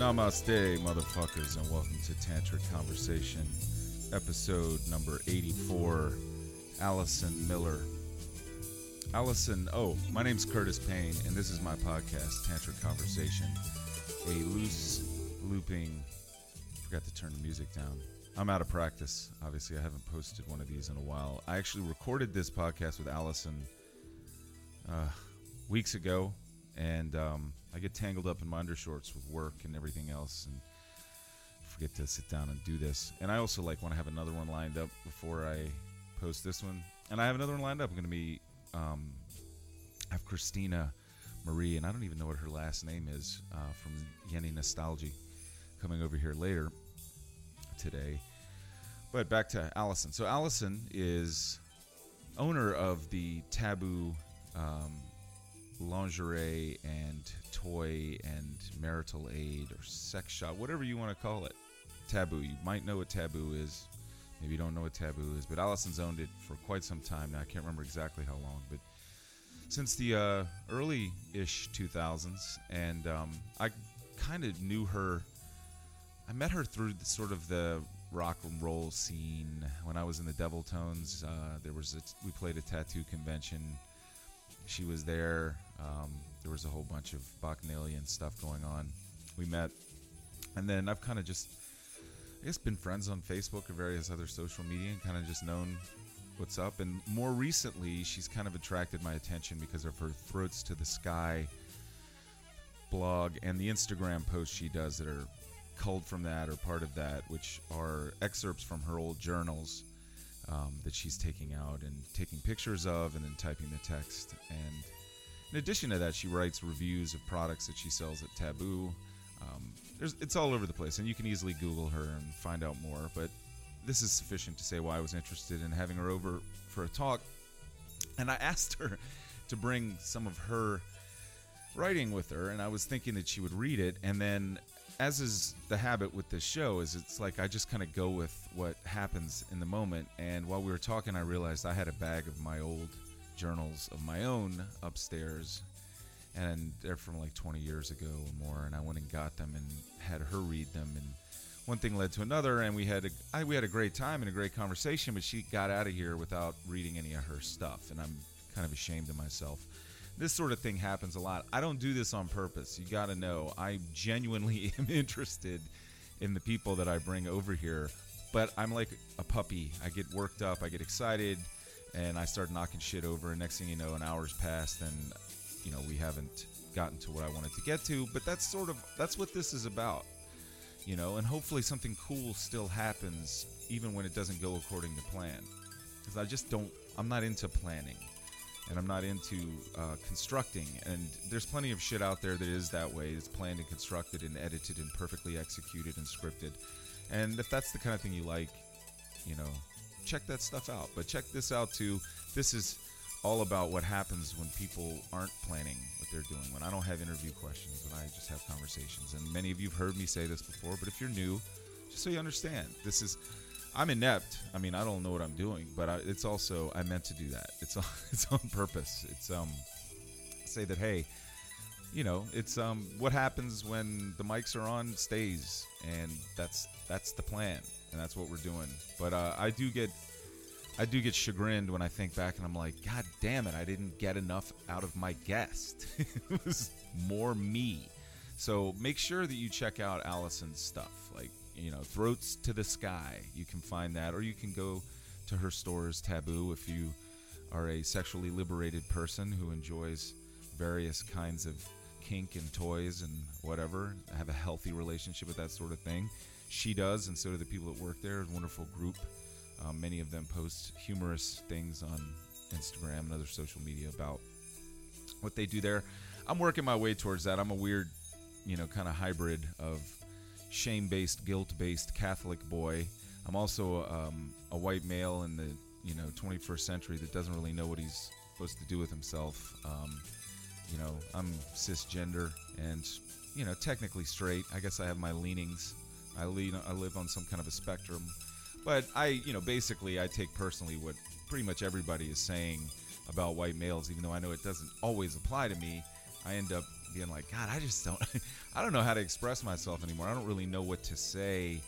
Namaste, motherfuckers, and welcome to Tantric Conversation, episode number 84. Allison Miller. Allison, oh, my name's Curtis Payne, and this is my podcast, Tantric Conversation, a loose looping. Forgot to turn the music down. I'm out of practice. Obviously, I haven't posted one of these in a while. I actually recorded this podcast with Allison uh, weeks ago, and um, I get tangled up in my undershorts with work and everything else, and forget to sit down and do this. And I also like want to have another one lined up before I post this one, and I have another one lined up. I'm going to be um, have Christina Marie, and I don't even know what her last name is uh, from Yenny Nostalgia, coming over here later today. But back to Allison. So Allison is owner of the Taboo um, lingerie and toy and marital aid or sex shop, whatever you want to call it. Taboo. You might know what Taboo is. Maybe you don't know what Taboo is, but Allison's owned it for quite some time now. I can't remember exactly how long, but since the uh, early-ish 2000s, and um, I kind of knew her. I met her through the, sort of the rock and roll scene when I was in the Devil Tones. Uh, there was a, we played a tattoo convention she was there. Um, there was a whole bunch of Bacchanalian stuff going on. We met, and then I've kind of just, I guess, been friends on Facebook or various other social media, and kind of just known what's up. And more recently, she's kind of attracted my attention because of her Throats to the Sky blog and the Instagram posts she does that are culled from that or part of that, which are excerpts from her old journals um, that she's taking out and taking pictures of and then typing the text. And in addition to that, she writes reviews of products that she sells at Taboo. Um, it's all over the place, and you can easily Google her and find out more. But this is sufficient to say why I was interested in having her over for a talk. And I asked her to bring some of her writing with her, and I was thinking that she would read it, and then as is the habit with this show is it's like I just kind of go with what happens in the moment. And while we were talking I realized I had a bag of my old journals of my own upstairs and they're from like 20 years ago or more and I went and got them and had her read them and one thing led to another and we had a I, we had a great time and a great conversation but she got out of here without reading any of her stuff and I'm kind of ashamed of myself this sort of thing happens a lot. I don't do this on purpose. You got to know. I genuinely am interested in the people that I bring over here, but I'm like a puppy. I get worked up, I get excited, and I start knocking shit over. And next thing you know, an hour's passed, and you know we haven't gotten to what I wanted to get to. But that's sort of that's what this is about, you know. And hopefully something cool still happens, even when it doesn't go according to plan. Because I just don't. I'm not into planning and I'm not into uh, constructing. And there's plenty of shit out there that is that way. It's planned and constructed and edited and perfectly executed and scripted. And if that's the kind of thing you like, you know, check that stuff out. But check this out too. This is all about what happens when people aren't planning what they're doing. When I don't have interview questions, when I just have conversations. And many of you have heard me say this before, but if you're new, just so you understand, this is I'm inept. I mean, I don't know what I'm doing, but I, it's also I meant to do that. It's on, it's on purpose. It's um say that hey, you know, it's um what happens when the mics are on stays, and that's that's the plan, and that's what we're doing. But uh, I do get I do get chagrined when I think back, and I'm like, God damn it, I didn't get enough out of my guest. it was more me. So make sure that you check out Allison's stuff. Like you know, Throats to the Sky. You can find that, or you can go to her stores, Taboo, if you are a sexually liberated person who enjoys various kinds of kink and toys and whatever, have a healthy relationship with that sort of thing. She does, and so do the people that work there. a wonderful group. Um, many of them post humorous things on Instagram and other social media about what they do there. I'm working my way towards that. I'm a weird, you know, kind of hybrid of shame based, guilt based Catholic boy. I'm also um, a white male in the you know 21st century that doesn't really know what he's supposed to do with himself. Um, you know, I'm cisgender and you know technically straight. I guess I have my leanings. I lean, I live on some kind of a spectrum, but I you know basically I take personally what pretty much everybody is saying about white males, even though I know it doesn't always apply to me. I end up being like, God, I just don't, I don't know how to express myself anymore. I don't really know what to say.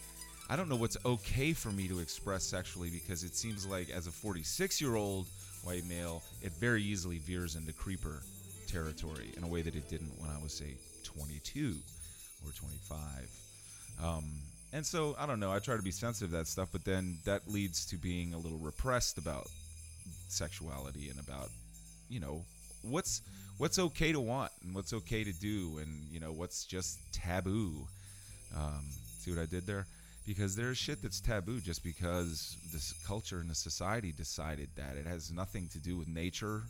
I don't know what's okay for me to express sexually because it seems like as a 46 year old white male, it very easily veers into creeper territory in a way that it didn't when I was, say, 22 or 25. Um, and so I don't know. I try to be sensitive to that stuff, but then that leads to being a little repressed about sexuality and about you know what's what's okay to want and what's okay to do and you know what's just taboo. Um, see what I did there? Because there's shit that's taboo just because this culture and the society decided that it has nothing to do with nature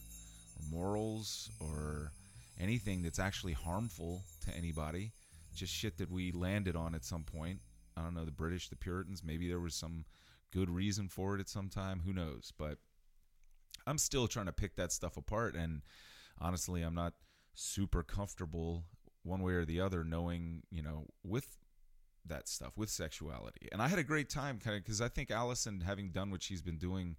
or morals or anything that's actually harmful to anybody. Just shit that we landed on at some point. I don't know, the British, the Puritans, maybe there was some good reason for it at some time. Who knows? But I'm still trying to pick that stuff apart. And honestly, I'm not super comfortable one way or the other knowing, you know, with that stuff, with sexuality. And I had a great time kind of because I think Allison, having done what she's been doing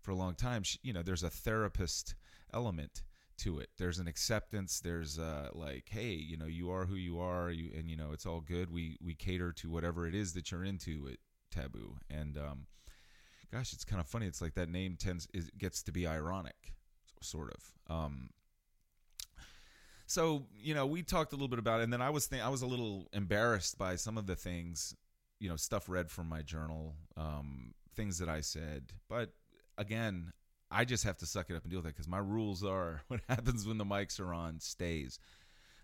for a long time, she, you know, there's a therapist element to it. There's an acceptance. There's uh, like, hey, you know, you are who you are, you, and you know, it's all good. We we cater to whatever it is that you're into at Taboo, and um, gosh, it's kind of funny. It's like that name tends is, gets to be ironic, sort of. Um, so you know, we talked a little bit about it, and then I was th- I was a little embarrassed by some of the things, you know, stuff read from my journal, um, things that I said, but again, I just have to suck it up and deal with it because my rules are what happens when the mics are on stays.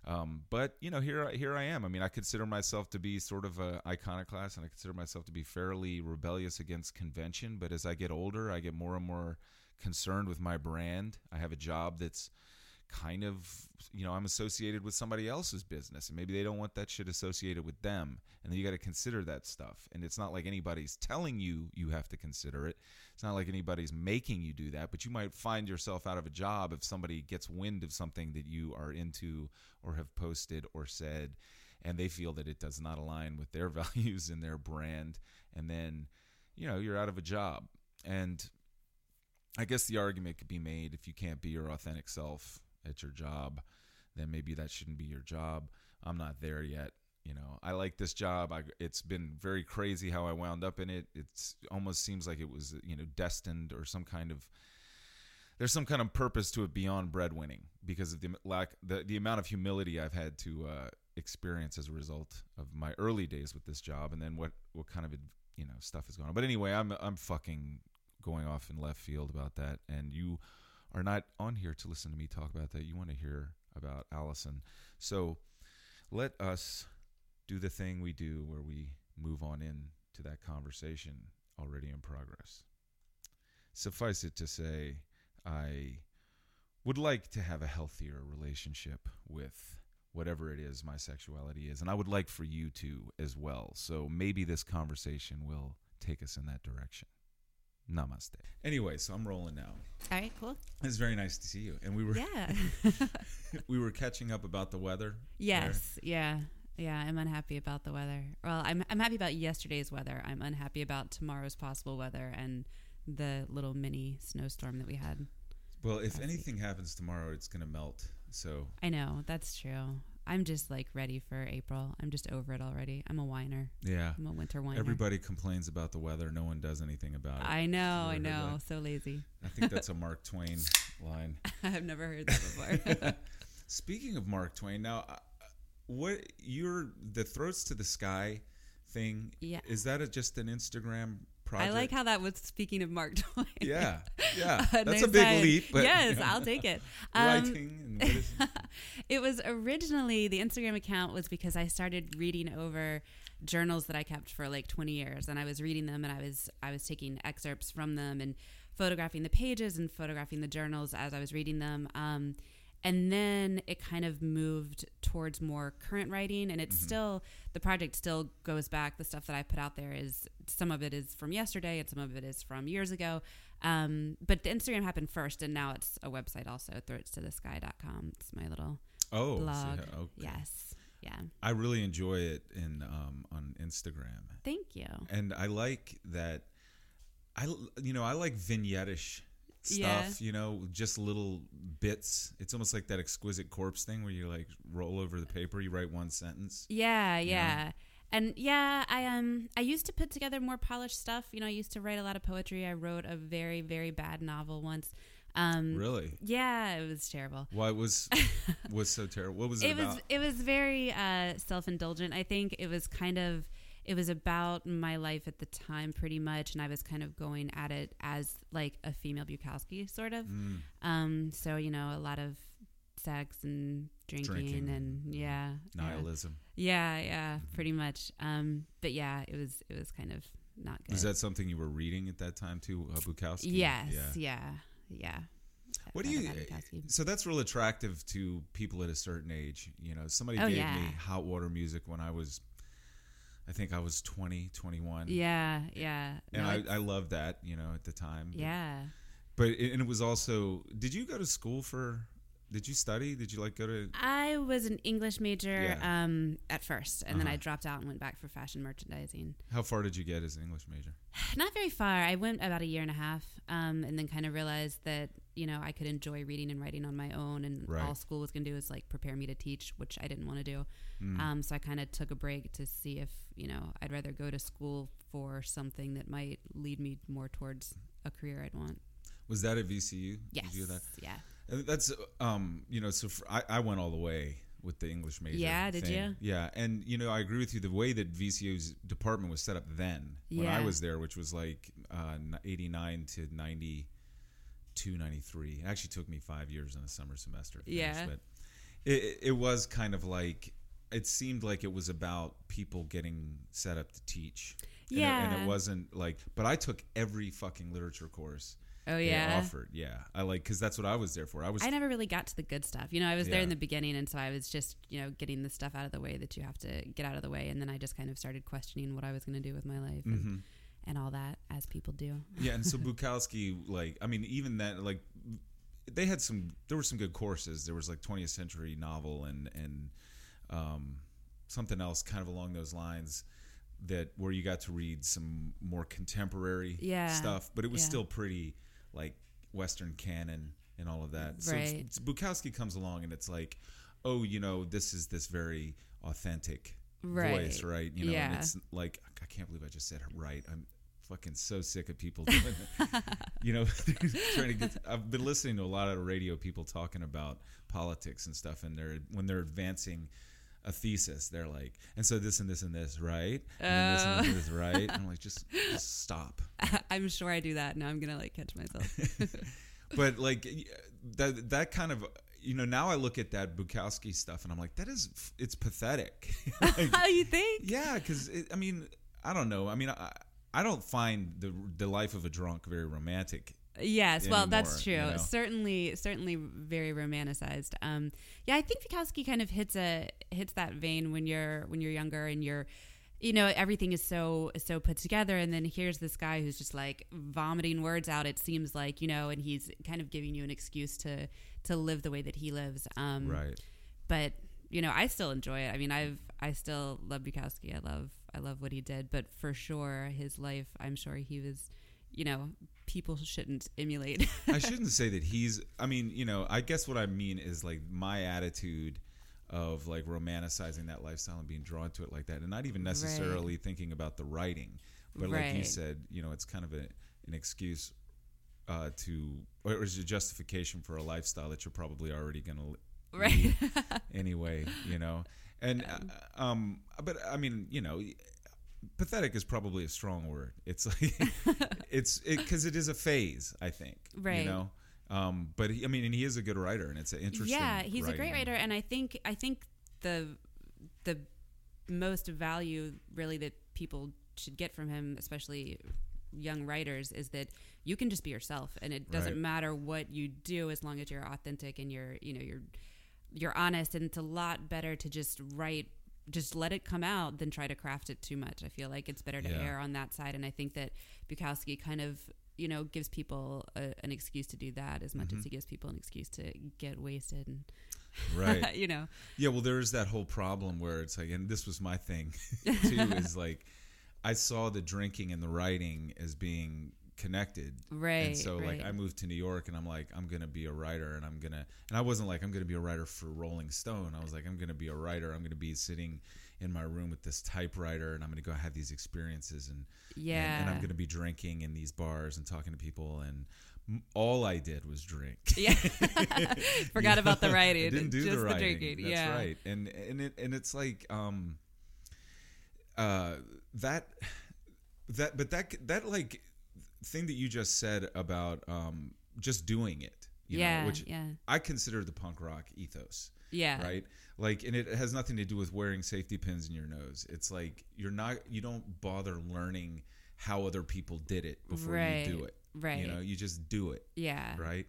Um, but you know, here here I am. I mean, I consider myself to be sort of a iconoclast, and I consider myself to be fairly rebellious against convention. But as I get older, I get more and more concerned with my brand. I have a job that's kind of you know i'm associated with somebody else's business and maybe they don't want that shit associated with them and then you got to consider that stuff. And it's not like anybody's telling you you have to consider it. It's not like anybody's making you do that but you might find yourself out of a job if somebody gets wind of something that you are into or have posted or said and they feel that it does not align with their values and their brand and then you know you're out of a job. And I guess the argument could be made if you can't be your authentic self at your job, then maybe that shouldn't be your job. I'm not there yet. You know, I like this job. I, it's been very crazy how I wound up in it. It's almost seems like it was, you know, destined or some kind of there's some kind of purpose to it beyond breadwinning because of the lack the, the amount of humility I've had to uh, experience as a result of my early days with this job and then what what kind of you know stuff is going on. But anyway, I'm I'm fucking going off in left field about that and you are not on here to listen to me talk about that. You want to hear about Allison. So let us do the thing we do where we move on in to that conversation already in progress. Suffice it to say, I would like to have a healthier relationship with whatever it is my sexuality is. And I would like for you to as well. So maybe this conversation will take us in that direction. Namaste. Anyway, so I'm rolling now. All right, cool. It's very nice to see you. And we were Yeah. we were catching up about the weather. yes. Yeah. Yeah. I'm unhappy about the weather. Well, I'm I'm happy about yesterday's weather. I'm unhappy about tomorrow's possible weather and the little mini snowstorm that we had. Well, if Last anything happens tomorrow, it's going to melt. So I know that's true. I'm just like ready for April. I'm just over it already. I'm a whiner. yeah, I'm a winter whiner. everybody complains about the weather. No one does anything about it. I know. I know. that? So lazy. I think that's a Mark Twain line. I've never heard that before. Speaking of Mark Twain, now uh, what you're the throats to the sky thing? Yeah. is that a, just an Instagram project? I like how that was speaking of Mark Twain. Yeah, yeah, A that's a big leap. But yes, you know, I'll take it. Um, writing and what is, it was originally the Instagram account was because I started reading over journals that I kept for like 20 years and I was reading them and I was I was taking excerpts from them and photographing the pages and photographing the journals as I was reading them um, and then it kind of moved towards more current writing and it's still the project still goes back the stuff that I put out there is some of it is from yesterday and some of it is from years ago um, but the Instagram happened first and now it's a website also throatstothesky.com it's my little oh, so blog. yeah, okay. Yes. Yeah. I really enjoy it in um, on Instagram, Thank you. and I like that. I you know I like vignette-ish stuff, you know, just little bits. It's almost like that exquisite corpse thing where you like roll over the paper, you write one sentence. Yeah, yeah. And yeah, I um I used to put together more polished stuff. You know, I used to write a lot of poetry. I wrote a very very bad novel once. Um Really? Yeah, it was terrible. Why was was so terrible? What was it, It about? was it was very uh self-indulgent. I think it was kind of it was about my life at the time pretty much and I was kind of going at it as like a female Bukowski sort of. Mm. Um so, you know, a lot of sex and drinking, Drinking. and yeah. yeah. nihilism. Yeah, yeah, pretty much. Um, but yeah, it was it was kind of not good. Was that something you were reading at that time too, uh, Bukowski? Yes, Yeah. yeah, yeah. What do you? So that's real attractive to people at a certain age. You know, somebody Oh, gave yeah. me hot water music when I was, I think I was 20, 21. Yeah, yeah. And No, I, I loved that, you know, at the time. But- yeah. But it, and it was also. Did you go to school for? Did you study? Did you like go to? I was an English major Yeah. um, at first, and then I Uh-huh. dropped out and went back for fashion merchandising. How far did you get as an English major? Not very far. I went about a year and a half, um, and then kind of realized that you know I could enjoy reading and writing on my own, and Right. all school was going to do is like prepare me to teach, which I didn't want to do. Mm. Um, so I kind of took a break to see if you know I'd rather go to school for something that might lead me more towards a career I'd want. Was that at VCU? Yes. Did you do that? Yeah. That's um, you know, so for, I, I went all the way with the English major. Yeah, did thing. you? Yeah, and you know, I agree with you. The way that VCU's department was set up then, when I was there, which was like uh, eighty nine to 92, 93. It actually took me five years in a summer semester. Finish, Yeah. but it, it- was kind of like it seemed like it was about people getting set up to teach. And it- and it wasn't like, but I took every fucking literature course Oh yeah. offered. Yeah, I like because that's what I was there for. I was I never really got to the good stuff. You know, I was there in the beginning, and so I was just you know getting the stuff out of the way that you have to get out of the way, and then I just kind of started questioning what I was going to do with my life and, Mhm. and all that, as people do. Yeah, and so Bukowski, like, I mean, even that, like, they had some. There were some good courses. There was like 20th century novel and and um, something else, kind of along those lines, that where you got to read some more contemporary Yeah, stuff, but it was yeah. still pretty like Western canon and all of that. So Right. it's- Bukowski comes along and it's like, oh, you know, this is this very authentic voice, right? You know, and it's like I can't believe I just said it right. I'm fucking so sick of people doing it. you know, trying to get. I've been listening to a lot of radio people talking about politics and stuff, and they're when they're advancing a thesis, they're like, and so this and this and this, right? And this and this, this, oh. right? And I'm like, just, just stop. I'm sure I do that. Now I'm gonna like catch myself. but like that that kind of you know now I look at that Bukowski stuff and I'm like that is it's pathetic. Like, How you think? yeah, because I mean I don't know. I mean I I don't find the the life of a drunk very romantic. Yes, well, that's true. you know? Certainly, certainly very romanticized. Um, yeah, I think Bukowski kind of hits a hits that vein when you're when you're younger and you're, you know, everything is so so put together, and then here's this guy who's just like vomiting words out. It seems like you know, and he's kind of giving you an excuse to to live the way that he lives. Um, Right. But you know, I still enjoy it. I mean, I've I still love Bukowski. I love I love what he did, but for sure, his life. I'm sure he was. You know, people shouldn't emulate. I shouldn't say that he's. I mean, you know, I guess what I mean is like my attitude of like romanticizing that lifestyle and being drawn to it like that, and not even necessarily thinking about the writing, but like you said, you know, it's kind of a, an excuse uh, to, or is a justification for a lifestyle that you're probably already going to right. anyway, you know. And uh, um, but I mean, you know, pathetic is probably a strong word. It's like it's because it, is a phase. I think, Right. You know, um, but he, I mean, and he is a good writer, and it's an interesting. yeah, he's a great writer, and I think I think the the most value really that people should get from him, especially young writers, is that you can just be yourself, and it doesn't Right. matter what you do as long as you're authentic and you're you know you're you're honest, and it's a lot better to just write. Just let it come out than try to craft it too much. I feel like it's better to Yeah. err on that side, and I think that Bukowski kind of you know gives people a, an excuse to do that as much Mm-hmm. as he gives people an excuse to get wasted and right? you know Yeah, well, there is that whole problem where it's like, and this was my thing too, is like, I saw the drinking and the writing as being connected. Right. And so like. I moved to New York and I'm like I'm going to be a writer and I'm going to and I wasn't like I'm going to be a writer for Rolling Stone. I was like I'm going to be a writer. I'm going to be sitting in my room with this typewriter and I'm going to go have these experiences and yeah. and, and I'm going to be drinking in these bars and talking to people and all I did was drink. yeah. Forgot about the know? I writing. didn't do just the writing. drinking. That's yeah. right. And and it and it's like um uh that that but that that like thing that you just said about um just doing it, you yeah. know, which yeah. I consider the punk rock ethos, Yeah. right? Like and it has nothing to do with wearing safety pins in your nose. It's like you're not you don't bother learning how other people did it before Right. you do it. Right. You know, you just do it yeah. right?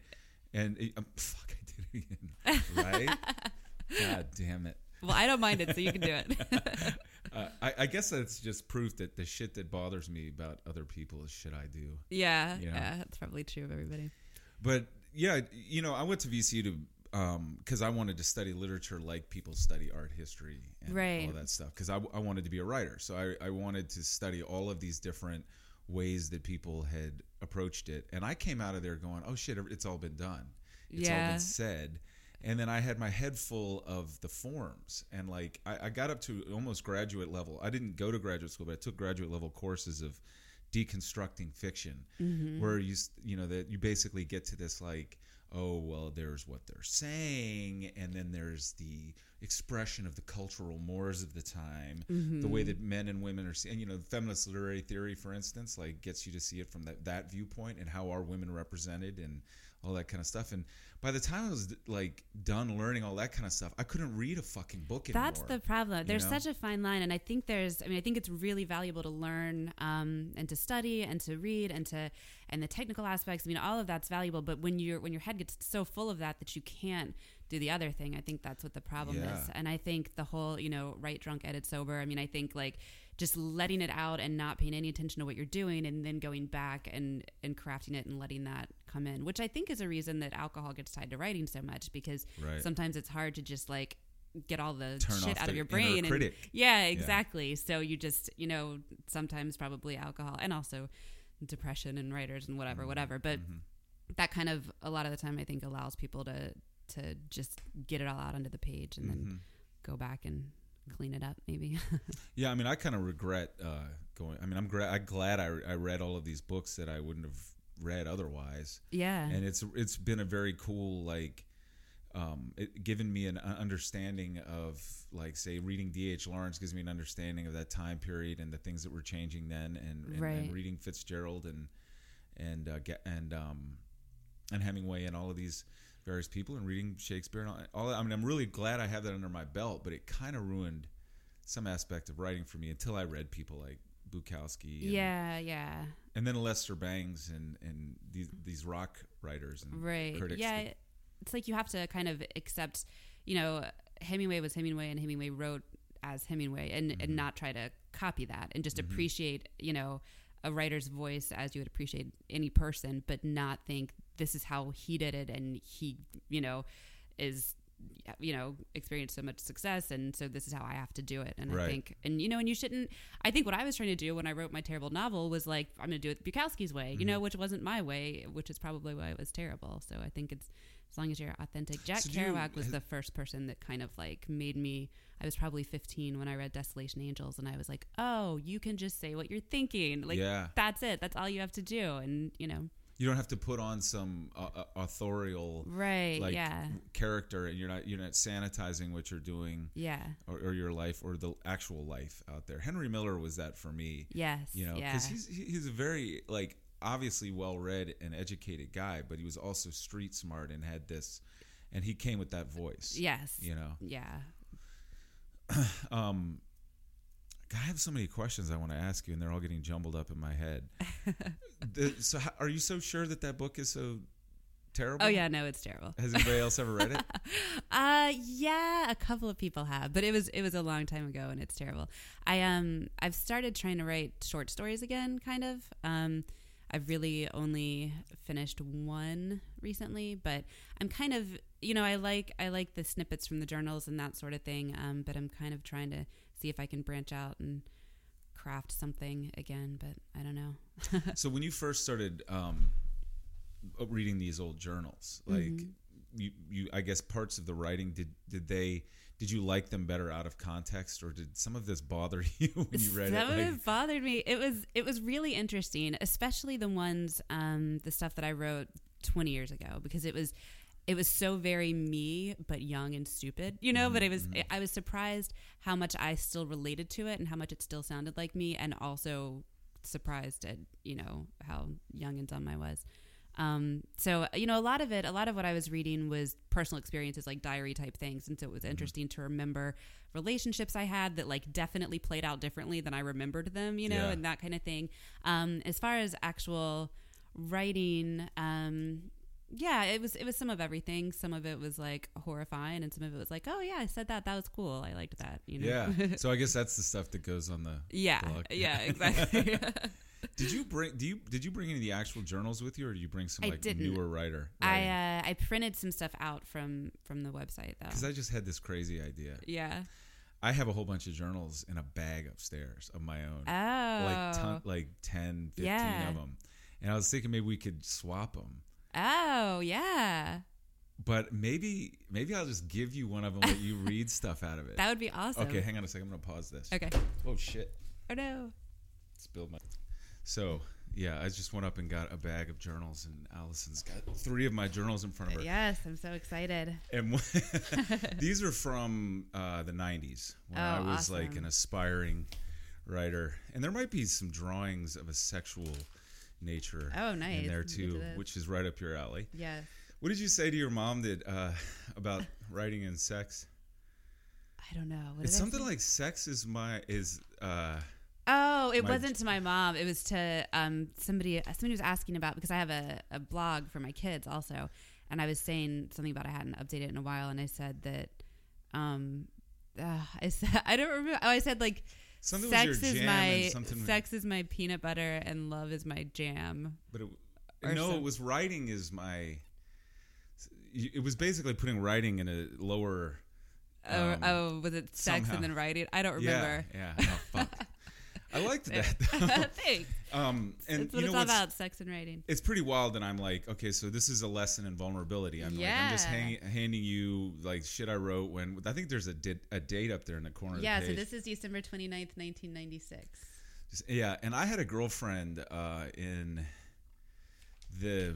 And it, um, fuck, I did it again, right? God damn it! Well, I don't mind it, so you can do it. Uh, I, I guess that's just proof that the shit that bothers me about other people is shit I do. yeah. You know? Yeah. That's probably true of everybody. But yeah, you know, I went to VCU to because I wanted to study literature like people study art history and Right. all that stuff. Because I, I wanted to be a writer, so I, I wanted to study all of these different ways that people had approached it. And I came out of there going, "Oh shit, it's all been done. It's all been said." And then I had my head full of the forms, and like I, I got up to almost graduate level. I didn't go to graduate school, but I took graduate level courses of deconstructing fiction, Mm-hmm. where you you know that you basically get to this like oh well there's what they're saying and then there's the expression of the cultural mores of the time Mm-hmm. the way that men and women are seeing you know feminist literary theory for instance like gets you to see it from that, that viewpoint and how are women represented and all that kind of stuff and by the time i was like done learning all that kind of stuff i couldn't read a fucking book anymore That's the problem. There's know? such a fine line, and I think there's. I mean, I think it's really valuable to learn um, and to study and to read and to and the technical aspects. I mean, all of that's valuable. But when you're when your head gets so full of that that you can't do the other thing, I think that's what the problem Yeah. is. And I think the whole, you know, write drunk, edit sober. I mean, I think like just letting it out and not paying any attention to what you're doing, and then going back and and crafting it and letting that come in, which I think is a reason that alcohol gets tied to writing so much because Right. sometimes it's hard to just like get all the Turn shit out of your brain and critic. yeah exactly so you just you know sometimes probably alcohol and also depression and writers and whatever Mm-hmm. whatever but that kind of a lot of the time i think allows people to to just get it all out onto the page and Mm-hmm. then go back and clean it up maybe Yeah, I mean, I kind of regret uh, going. I mean, I'm, gra- I'm glad I, I read all of these books that I wouldn't have read otherwise, yeah and it's it's been a very cool like. Um, it given me an understanding of like say reading D.H. Lawrence gives me an understanding of that time period and the things that were changing then, and, and, Right. and reading Fitzgerald and and uh, get, and um, and Hemingway and all of these various people and reading Shakespeare and all, all that. I mean, I'm really glad I have that under my belt, but it kind of ruined some aspect of writing for me until I read people like Bukowski, and, yeah yeah and then Lester Bangs and and these these rock writers and right critics. yeah that- it's like you have to kind of accept you know hemingway was hemingway and hemingway wrote as hemingway and, Mm-hmm. and not try to copy that and just appreciate you know a writer's voice as you would appreciate any person but not think this is how he did it and he you know is you know experienced so much success and so this is how i have to do it and Right. i think and you know and you shouldn't i think what i was trying to do when i wrote my terrible novel was like i'm going to do it bukowski's way you Mm-hmm. know which wasn't my way which is probably why it was terrible so i think it's as long as you're authentic jack So do you- kerouac was the first person that kind of like made me i was probably 15 when i read desolation angels and i was like oh you can just say what you're thinking like Yeah. that's it that's all you have to do and you know you don't have to put on some uh, uh, authorial right like yeah. character, and you're not you're not sanitizing what you're doing yeah. or, or your life or the actual life out there. Henry Miller was that for me. yes you know yeah. because he's he's a very like obviously well read and educated guy but he was also street smart and had this and he came with that voice yes. you know? Yeah. Um I have so many questions I want to ask you, and they're all getting jumbled up in my head. the, so, how, are you so sure that that book is so terrible? oh yeah no it's terrible Has anybody else ever read it? Uh yeah, a couple of people have, but it was it was a long time ago and it's terrible. I um I've started trying to write short stories again kind of. Um I've really only finished one recently, but I'm kind of you know, I like I like the snippets from the journals and that sort of thing. Um but I'm kind of trying to see if I can branch out and craft something again, but I don't know. so when you first started um, reading these old journals, like Mhm. you, you, I guess parts of the writing did did they did you like them better out of context, or did some of this bother you when you read Some it? of Like, it bothered me. It was it was really interesting, especially the ones um, the stuff that I wrote 20 years ago because it was it was so very me but young and stupid, you know. But it was I was surprised how much I still related to it and how much it still sounded like me, and also surprised at you know how young and dumb I was. Um, so you know, a lot of it, a lot of what I was reading was personal experiences, like diary type things, and so it was interesting to remember relationships I had that like definitely played out differently than I remembered them, you know, Yeah. and that kind of thing. Um, as far as actual writing, um, yeah, it was it was some of everything. Some of it was like horrifying, and some of it was like, oh yeah, I said that, that was cool, I liked that, you know. yeah. so I guess that's the stuff that goes on the. yeah, blog. yeah, exactly. Did you bring? Do you did you bring any of the actual journals with you, or did you bring some I like didn't. newer writer? I uh, I printed some stuff out from from the website though. Because I just had this crazy idea. yeah. I have a whole bunch of journals in a bag upstairs of my own. Oh. like ton, like 10 15 Yeah. of them and i was thinking maybe we could swap them Oh yeah, but maybe maybe i'll just give you one of them let you read stuff out of it that would be awesome. okay hang on a second i'm gonna pause this Okay. oh shit Oh no. spilled my so yeah i just went up and got a bag of journals and allison's got three of my journals in front of her Yes, I'm so excited. and one- these are from uh, the 90s when Oh, i was like an aspiring writer and there might be some drawings of a sexual nature Oh, nice. in there Let's get to too which is right up your alley Yeah. what did you say to your mom that uh, about writing and sex I don't know. What it's something like sex is my is uh Oh, it my- wasn't to my mom. It was to um somebody. Somebody was asking about because I have a, a blog for my kids also, and I was saying something about I hadn't updated in a while, and I said that um uh, I said I don't remember. Oh, I said like something sex was your is my and something sex is my peanut butter and love is my jam. but it, no some- it was writing is my it was basically putting writing in a lower Oh, Um, oh, was it sex somehow. and then writing? I don't remember. Yeah, yeah. Oh, fuck. I liked that. Thanks. um, and That's what you it's know all what's about: sex and writing. it's pretty wild and I'm like, okay, so this is a lesson in vulnerability. I'm like, I'm just Yeah. hang, handing you like shit I wrote when I think there's a, di- a date up there in the corner. Yeah. of the So page. this is December 29th, 1996. Just- yeah, and I had a girlfriend uh, in the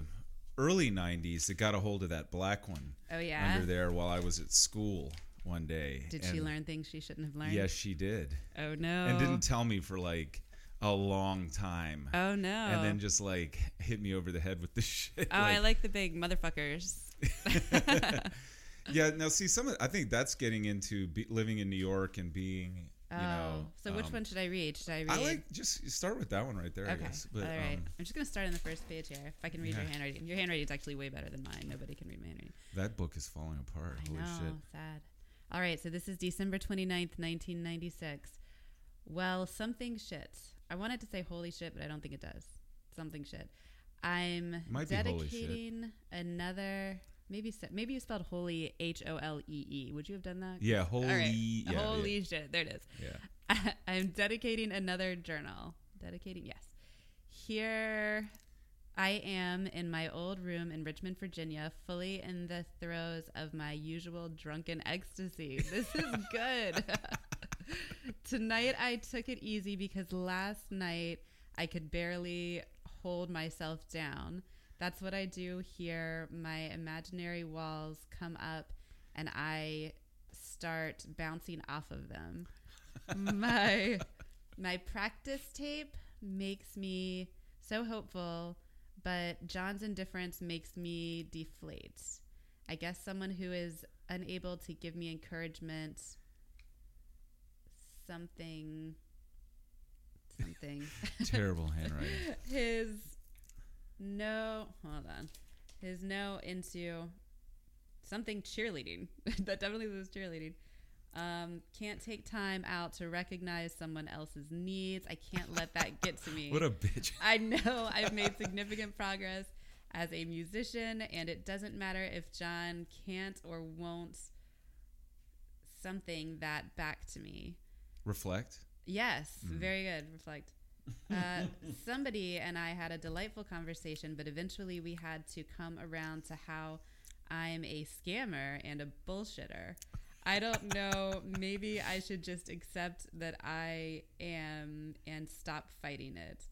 early '90s that got a hold of that black one Oh yeah. under there while I was at school one day. Did she learn things she shouldn't have learned? Yes, she did, Oh no. and didn't tell me for like a long time. Oh no. and then just like hit me over the head with the shit. Oh, I like the big motherfuckers. yeah. Now, see, some of I think that's getting into be, living in New York and being, you know. Oh, so which um, one should I read? Should I read? I like just start with that one right there. I Okay. guess. But All right. um, I'm just gonna start on the first page here. If I can read your handwriting. Your handwriting is actually way better than mine. Nobody can read my handwriting. that book is falling apart. I Holy know. shit. Sad. All right. So this is December 29th, 1996. Well, something shit. I wanted to say holy shit, but I don't think it does. Something shit. I'm Might be holy shit. dedicating another. Maybe maybe you spelled holy H O L E E. Would you have done that? Yeah. Holy. Right. Yeah. Holy shit. There it is. Yeah. I'm dedicating another journal. Dedicating, yes. Here I am in my old room in Richmond, Virginia, fully in the throes of my usual drunken ecstasy. This is good. Tonight I took it easy because last night I could barely hold myself down. That's what I do here. My imaginary walls come up and I start bouncing off of them. my my practice tape makes me so hopeful, but John's indifference makes me deflate. I guess someone who is unable to give me encouragement something something Terrible handwriting. his no hold on his no into something cheerleading that definitely was cheerleading um, can't take time out to recognize someone else's needs i can't let that get to me What a bitch. I know I've made significant progress as a musician, and it doesn't matter if John can't or won't something that back to me. Reflect. Yes, Mhm. very good. Reflect. Uh, somebody and I had a delightful conversation, but eventually we had to come around to how I'm a scammer and a bullshitter. I don't know. Maybe I should just accept that I am and stop fighting it.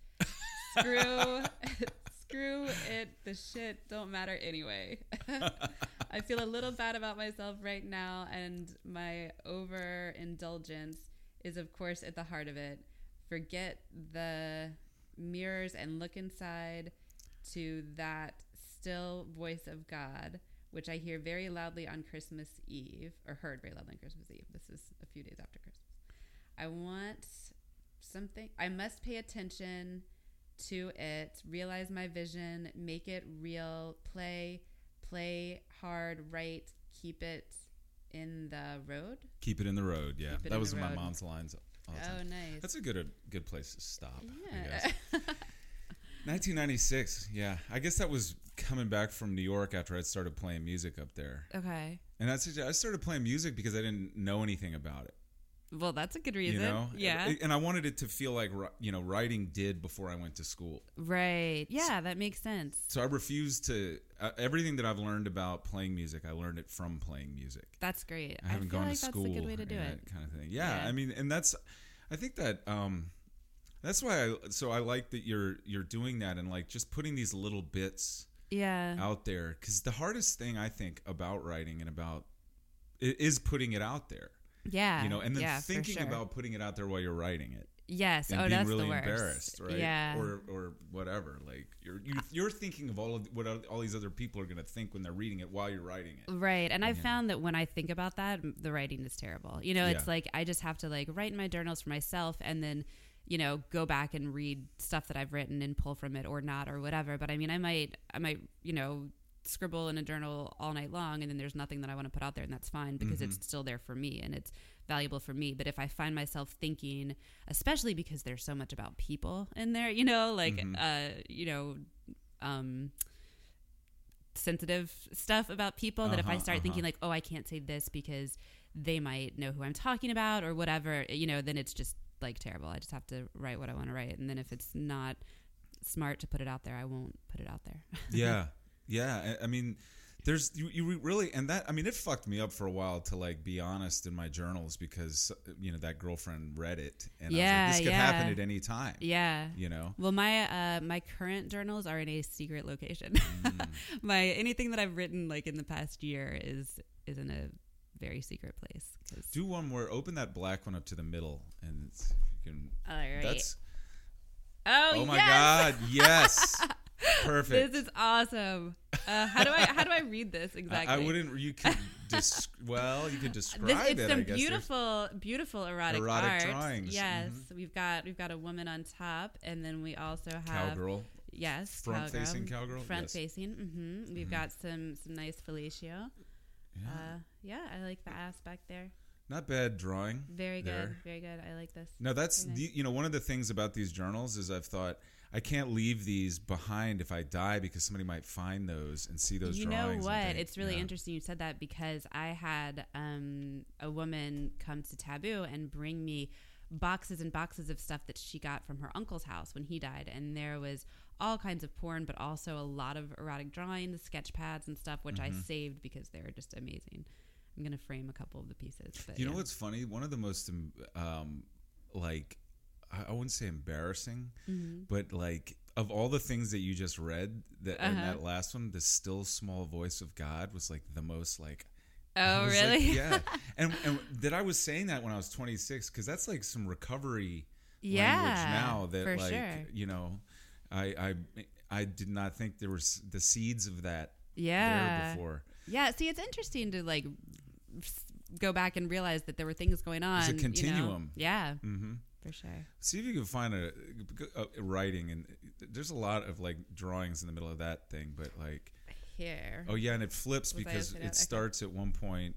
Screw, screw it. The shit don't matter anyway. I feel a little bad about myself right now, and my overindulgence is, of course, at the heart of it. Forget the mirrors and look inside to that still voice of God, which I hear very loudly on Christmas Eve, or heard very loudly on Christmas Eve. This is a few days after Christmas. I want something, I must pay attention to it, realize my vision, make it real, play, play hard, right, keep it in the road. Keep it in the road. Yeah, that was my mom's lines. Oh, nice. That's a good a good place to stop. I yeah. guess. 1996. Yeah, I guess that was coming back from New York after I started playing music up there, okay. and that's I started playing music because I didn't know anything about it. Well, that's a good reason. You know, Yeah. and I wanted it to feel like you know writing did before I went to school. right. Yeah, that makes sense. So I refused to uh, everything that I've learned about playing music. I learned it from playing music. That's great. I haven't feel gone like to school. That's a good way to do it. kind of thing. Yeah, Yeah. I mean, and that's, I think that, um, that's why I. So I like that you're you're doing that and like just putting these little bits Yeah. out there because the hardest thing I think about writing and about is putting it out there. Yeah. You know, and then yeah, thinking sure. about putting it out there while you're writing it Yes. and oh, being that's really the worst. embarrassed, right? Yeah. Or or whatever. Like you're you, you're thinking of all of what all these other people are going to think when they're reading it while you're writing it. Right. And I've Yeah. found that when I think about that, the writing is terrible. You know, it's Yeah. like I just have to like write in my journals for myself and then, you know, go back and read stuff that I've written and pull from it or not or whatever. But I mean, I might, I might, you know, scribble in a journal all night long and then there's nothing that I want to put out there and that's fine because Mm-hmm. it's still there for me and it's valuable for me. But if I find myself thinking, especially because there's so much about people in there, you know, like, Mhm. uh, you know, um, sensitive stuff about people that if I Uh-huh, start thinking uh-huh. like, oh, I can't say this because they might know who I'm talking about or whatever, you know, then it's just like terrible. I just have to write what I want to write, and then if it's not smart to put it out there, I won't put it out there. yeah yeah I, I mean there's you, you really and that i mean it fucked me up for a while to like be honest in my journals because you know that girlfriend read it and I Yeah, was like, this could yeah. happen at any time yeah. you know Well, my uh, my current journals are in a secret location. Mm. my anything that I've written like in the past year is is in a very secret place. do one more open that black one up to the middle and it's, you can All right. that's oh, oh my yes! god yes perfect This is awesome. Uh, how do I how do I read this exactly? I, wouldn't you could dis- well you could describe This, it's it some I guess. beautiful, beautiful erotic, Erotic art. drawings, Yes, mhm. we've got we've got a woman on top, and then we also have cowgirl Yes, Front-facing cowgirl? Front Yes. facing. Mm-hmm. We've Mhm. got some some nice fellatio. Yeah. Uh, yeah, I like the aspect there. not bad drawing Very good, very good. I like this. No, that's Very the, you know one of the things about these journals is I've thought I can't leave these behind if I die because somebody might find those and see those you know what? think, It's really yeah. interesting you said that because I had um, a woman come to Taboo and bring me boxes and boxes of stuff that she got from her uncle's house when he died, and there was all kinds of porn, but also a lot of erotic drawings, sketch pads, and stuff, which I Mhm. saved because they were just amazing. I'm gonna frame a couple of the pieces. But You know yeah. what's funny? One of the most um, like I I wouldn't say embarrassing, Mhm. but like of all the things that you just read that in Uh-huh. that last one, the still small voice of God was like the most like Oh, I was like, really? yeah. And, and that I was saying that when I was 26 because that's like some recovery yeah. language now that like sure. you know I I I did not think there was the seeds of that Yeah. there before. Yeah. See, it's interesting to like go back and realize that there were things going on. It's a you know? continuum. Yeah, hmm for sure. See if you can find a, a, writing and there's a lot of like drawings in the middle of that thing, but like Here. oh yeah, and it flips Was because it? Okay. starts at one point.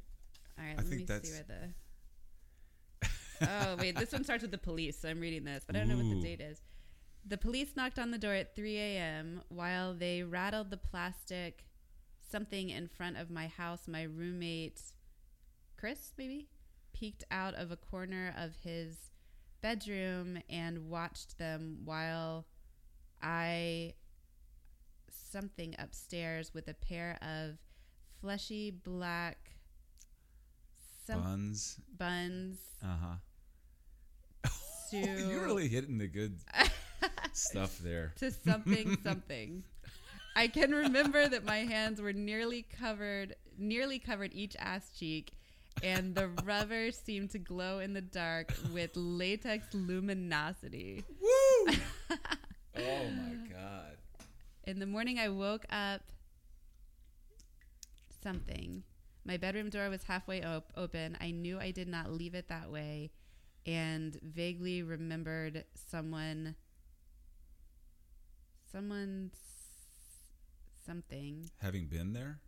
All right, I let think me that's- see where the. oh wait, this one starts with the police. So I'm reading this, but I don't know what the date is. The police knocked on the door at 3 a.m. while they rattled the plastic something in front of my house. My roommate, Chris, maybe, peeked out of a corner of his bedroom and watched them while I something upstairs with a pair of fleshy black Buns. buns Uh huh. to You're really hitting the good stuff there. to something something. I can remember that my hands were nearly covered, nearly covered each ass cheek, and the rubber seemed to glow in the dark with latex luminosity. Woo! oh my god. In the morning, I woke up. Something. My bedroom door was halfway op- open. I knew I did not leave it that way, and vaguely remembered someone. Someone's something. Having been there?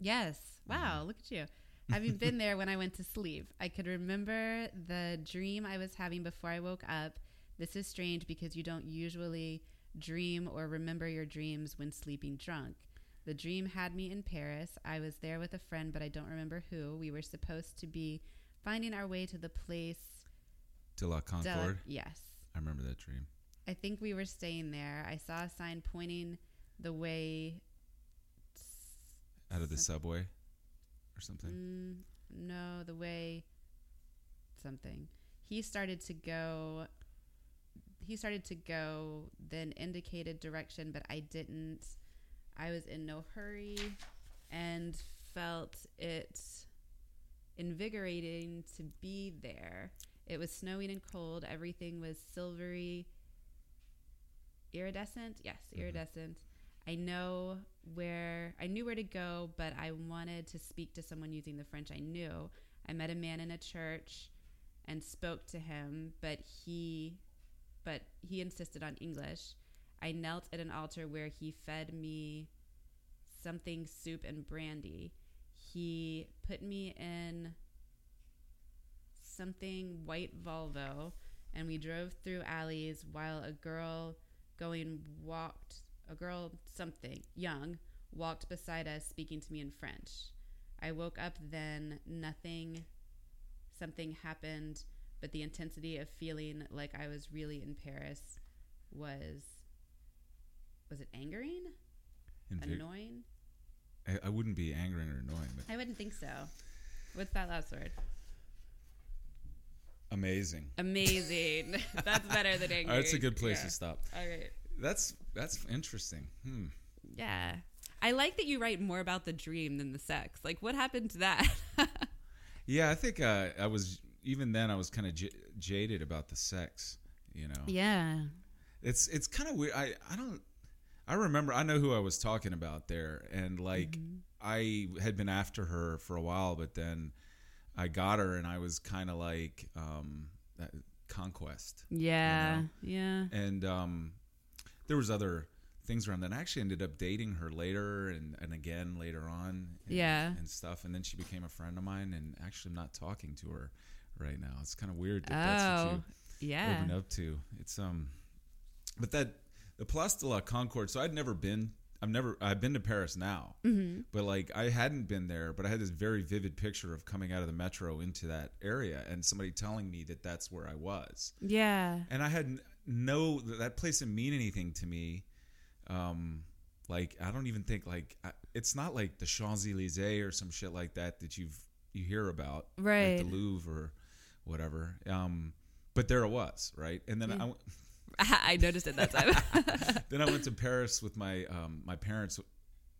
Yes. Wow, mm-hmm. look at you. Having been there when I went to sleep, I could remember the dream I was having before I woke up. This is strange because you don't usually dream or remember your dreams when sleeping drunk. The dream had me in Paris. I was there with a friend, but I don't remember who. We were supposed to be finding our way to the place. De la Concorde? yes. I remember that dream. I think we were staying there. I saw a sign pointing the way Out of the subway or something? Mm, no, the way something. He started to go. He started to go, then indicated direction, but I didn't. I was in no hurry and felt it invigorating to be there. It was snowing and cold. Everything was silvery, iridescent. Yes, Mhm. iridescent. I know where I knew where to go, but I wanted to speak to someone using the French I knew. I met a man in a church and spoke to him, but he but he insisted on English. I knelt at an altar where he fed me something soup and brandy. He put me in something white Volvo and we drove through alleys while a girl going walked a girl something young walked beside us speaking to me in French. I woke up then nothing something happened but the intensity of feeling like I was really in Paris was was it angering? Invig- Annoying? I, I wouldn't be angering or annoying, but I wouldn't think so. What's that last word? Amazing. Amazing. That's better than angry. It's a good place Yeah. to stop. All right. That's that's interesting. Hmm. Yeah. I like that you write more about the dream than the sex. Like, what happened to that? Yeah, I think uh, I was even then I was kind of j- jaded about the sex. You know, yeah. it's it's kind of weird. I I don't. I remember I know who I was talking about there, and like Mm-hmm. I had been after her for a while, but then I got her, and I was kind of like um, that conquest. Yeah. Yeah. and um, there was other things around that. I actually ended up dating her later and, and again later on. And, Yeah. and stuff. And then she became a friend of mine, and actually I'm not talking to her right now. It's kind of weird that that's what Oh. you Yeah. open up to. It's um, but that the Place de la Concorde. So I'd never been. I've never. I've been to Paris now, Mm-hmm. but like I hadn't been there. But I had this very vivid picture of coming out of the metro into that area, and somebody telling me that that's where I was Yeah. and I had no that place didn't mean anything to me. Um, like I don't even think like I, it's not like the Champs Elysees or some shit like that that you've you hear about, Right. Like the Louvre or whatever. Um, but there it was, right? And then I w- I noticed it that time. then I went to Paris with my um, my parents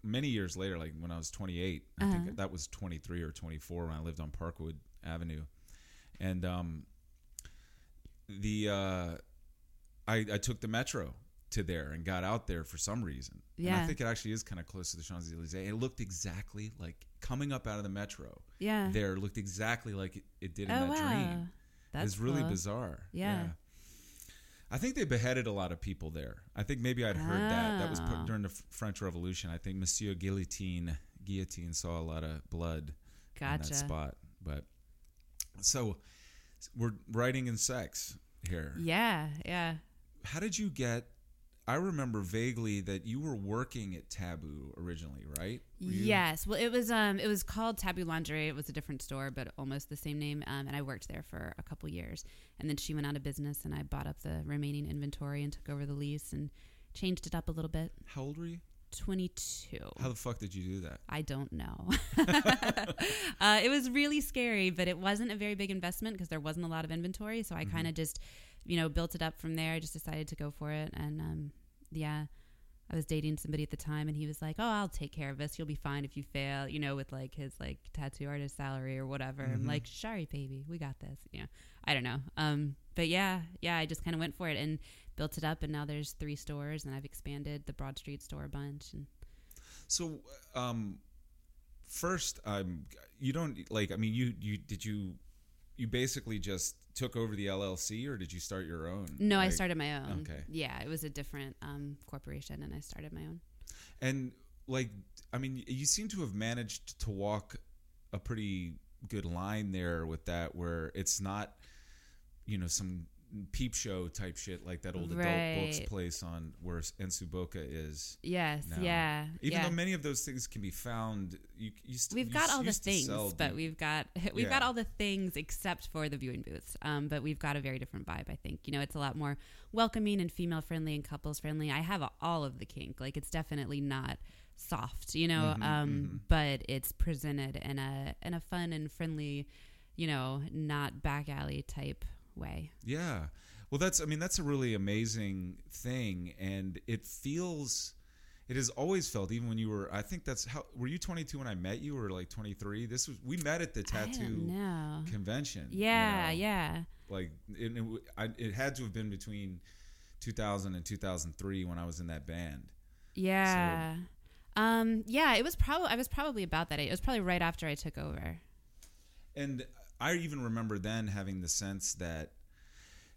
many years later, like when I was 28. Uh-huh. think that was 23 or 24 when I lived on Parkwood Avenue, and um, the uh, I, I took the metro to there and got out there for some reason. And I think it actually is kind of close to the Champs Elysees. It looked exactly like coming up out of the metro. yeah. There looked exactly like it, it did in oh that wow. dream. That's it's really cool. bizarre. Yeah. I think they beheaded a lot of people there. I think maybe I'd heard that. That was Ah. put during the French Revolution. I think Monsieur Guillotine Guillotine saw a lot of blood in that spot. But so we're writing in sex here. Yeah. Yeah. How did you get? I remember vaguely that you were working at Taboo originally, right? Yes. Well, it was um it was called Taboo Laundry. It was a different store, but almost the same name. Um, and I worked there for a couple years, and then she went out of business, and I bought up the remaining inventory and took over the lease and changed it up a little bit. How old were you? Twenty two. How the fuck did you do that? I don't know. uh, it was really scary, but it wasn't a very big investment because there wasn't a lot of inventory. So I Mm-hmm. kind of just, you know, built it up from there. I just decided to go for it. And um, yeah, I was dating somebody at the time and he was like, oh, I'll take care of this. You'll be fine if you fail, you know, with like his like tattoo artist salary or whatever. I'm Mhm. like, sorry, baby, we got this. You know, I don't know. Um, but yeah, yeah, I just kind of went for it and built it up. And now there's three stores and I've expanded the Broad Street store a bunch. And So, um, first, um, you don't like. I mean, you you did you you basically just took over the LLC, or did you start your own? No, I started my own. okay. Yeah, it was a different um, corporation, and I started my own. And like, I mean, you seem to have managed to walk a pretty good line there with that, where it's not, you know, some peep show type shit like that old adult books place on where Ensuboka is. Yes, now. yeah, Even yeah. though many of those things can be found, you, you st- we've got all the things, but the- we've got we've got all the things except for the viewing booths. Um, but we've got a very different vibe. I think you know it's a lot more welcoming and female friendly and couples friendly. I have all of the kink. Like it's definitely not soft, you know, Mhm, um, mhm. but it's presented in a in a fun and friendly, you know, not back alley type way. Yeah. Well, that's, I mean, that's a really amazing thing. And it feels, it has always felt, even when you were, I think that's how, were you 22 when I met you or like 23? This was, we met at the tattoo convention. you Yeah, know? yeah. Like, it, it, I, it had to have been between 2000 and 2003 when I was in that band. Yeah. Um, yeah, it was probably I was probably about that age. It was probably right after I took over. And I even remember then having the sense that,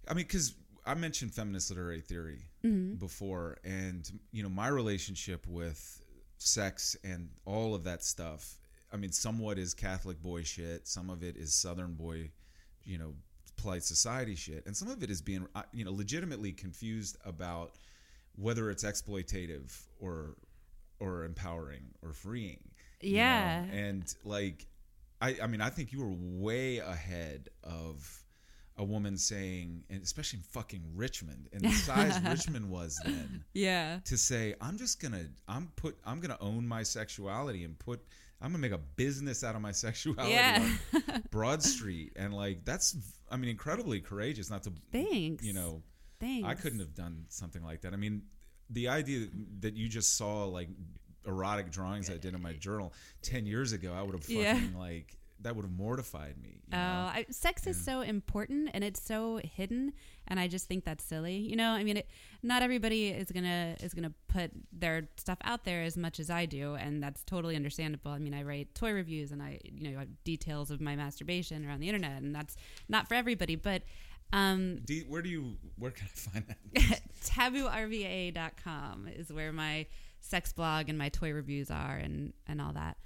I mean, because I mentioned feminist literary theory Mm-hmm. before, and you know, my relationship with sex and all of that stuff. I mean, somewhat is Catholic boy shit. Some of it is Southern boy, you know, polite society shit, and some of it is being, uh, you know, legitimately confused about whether it's exploitative or or empowering or freeing. you know? Yeah. and like, I, I mean, I think you were way ahead of a woman saying, and especially in fucking Richmond, and the size Richmond was then, Yeah. to say, I'm just gonna, I'm put, I'm gonna own my sexuality and put, I'm gonna make a business out of my sexuality Yeah. on Broad Street, and like that's, I mean, incredibly courageous. Not to, Thanks. you know, Thanks. I couldn't have done something like that. I mean, the idea that you just saw like erotic drawings I did in my journal ten years ago, I would have fucking Yeah. like that would have mortified me. You Oh? I, sex is so important and it's so hidden, and I just think that's silly. You know, I mean, it, not everybody is gonna is gonna put their stuff out there as much as I do, and that's totally understandable. I mean, I write toy reviews and I, you know, details of my masturbation around the internet, and that's not for everybody. But um, Do you- where do you where can I find that? tabooRVA.com is where my sex blog and my toy reviews are, and and all that.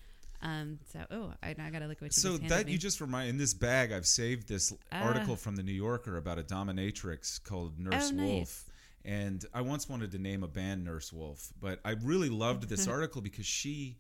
Um, so, oh, I, I gotta look what you so that me. you just remind in this bag I've saved this Ah. article from the New Yorker about a dominatrix called Nurse Oh, nice. Wolf. And I once wanted to name a band Nurse Wolf, but I really loved this article because she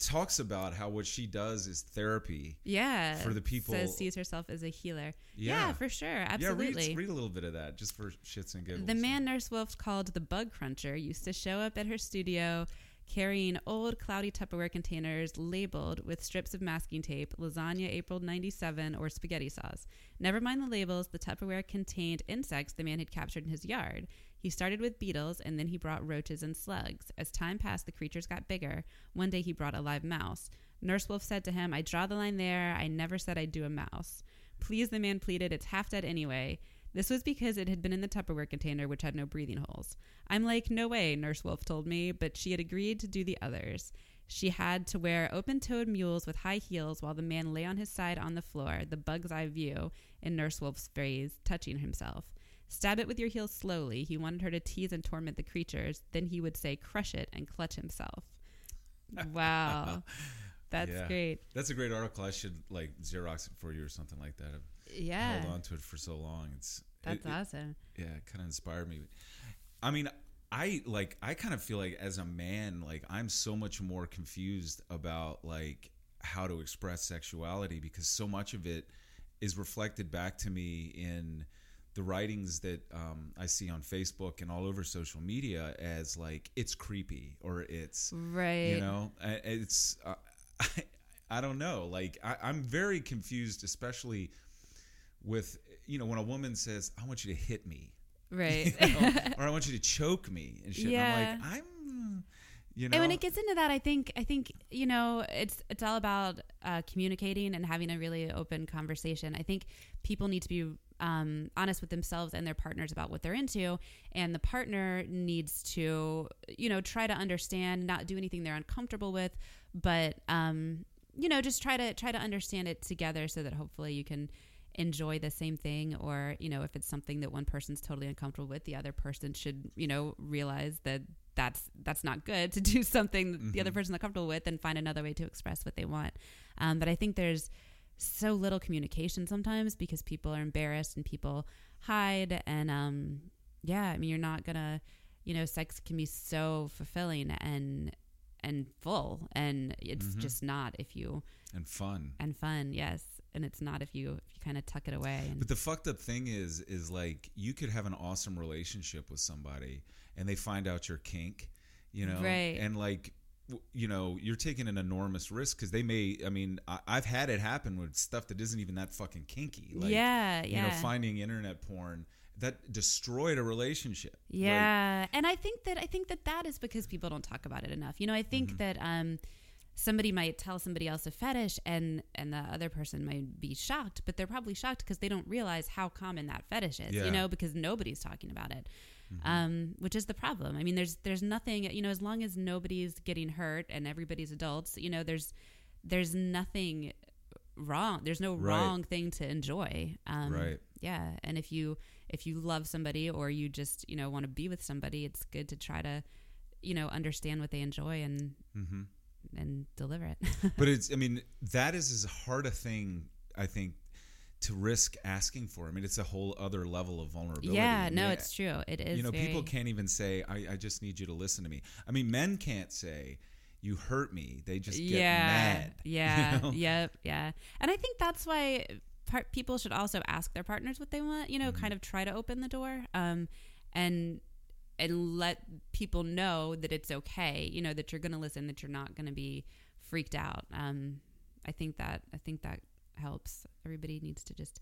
talks about how what she does is therapy. yeah for the people- says sees herself as a healer. Yeah. Yeah, for sure, Yeah, absolutely. read, read a little bit of that just for shits and giggles. The man Nurse Wolf called the Bug Cruncher used to show up at her studio carrying old cloudy Tupperware containers labeled with strips of masking tape, lasagna April 97, or spaghetti sauce. Never mind the labels, the Tupperware contained insects the man had captured in his yard. He started with beetles and then he brought roaches and slugs. As time passed, the creatures got bigger. One day he brought a live mouse. Nurse Wolf said to him, I draw the line there. I never said I'd do a mouse. Please, the man pleaded, it's half dead anyway. This was because it had been in the Tupperware container, which had no breathing holes. I'm like, no way, Nurse Wolf told me, but she had agreed to do the others. She had to wear open toed mules with high heels while the man lay on his side on the floor, the bug's eye view, in Nurse Wolf's phrase, touching himself. Stab it with your heel slowly. He wanted her to tease and torment the creatures. Then he would say, crush it and clutch himself. Wow. That's Yeah. great. That's a great article. I should like Xerox it for you or something like that. I've Yeah. held on to it for so long. It's That's it- it- awesome. yeah, it kind of inspired me. I mean, I like I kind of feel like as a man, like I'm so much more confused about like how to express sexuality because so much of it is reflected back to me in the writings that um, I see on Facebook and all over social media as like it's creepy or it's Right. you know it's uh, I, I don't know like I, I'm very confused especially with you know when a woman says I want you to hit me Right. you know, or I want you to choke me and shit. And Yeah. I'm like, I'm, you know, And when it gets into that, I think I think you know it's it's all about uh, communicating and having a really open conversation. I think people need to be um, honest with themselves and their partners about what they're into, and the partner needs to you know try to understand, not do anything they're uncomfortable with, but um, you know just try to try to understand it together so that hopefully you can enjoy the same thing. Or you know if it's something that one person's totally uncomfortable with the other person should you know realize that that's that's not good to do something that the other person's not comfortable with and find another way to express what they want. Um, but i think there's so little communication sometimes because people are embarrassed and people hide and um, yeah i mean you're not gonna you know sex can be so fulfilling and and full and it's just not if you and fun. and fun yes and it's not if you if you kind of tuck it away and But the fucked up thing is, is like you could have an awesome relationship with somebody, and they find out your kink, you know, Right. and like. You know, you're taking an enormous risk because they may. I mean, I, I've had it happen with stuff that isn't even that fucking kinky. Like, yeah you yeah know, finding internet porn that destroyed a relationship. Yeah, and I think that I think that that is because people don't talk about it enough. You know, I think Mm-hmm. that um, somebody might tell somebody else a fetish, and and the other person might be shocked, but they're probably shocked because they don't realize how common that fetish is. Yeah. You know, because nobody's talking about it. Um, which is the problem. I mean, there's there's nothing. You know, as long as nobody's getting hurt and everybody's adults, you know, there's there's nothing wrong. There's no Right. wrong thing to enjoy. Um, Right. Yeah, and if you if you love somebody or you just you know want to be with somebody, it's good to try to you know understand what they enjoy and Mm-hmm. and deliver it. but it's i mean that is as hard a thing i think to risk asking for i mean it's a whole other level of vulnerability yeah, no, it's true. It is. you know people can't even say I, I just need you to listen to me i mean men can't say you hurt me they just get yeah, mad Yeah, you know? yep, yeah. And I think that's why part, people should also ask their partners what they want. You know, Mm-hmm. kind of try to open the door, um, and and let people know that it's okay. You know that you're going to listen, that you're not going to be freaked out. Um, I think that I think that helps. Everybody needs to just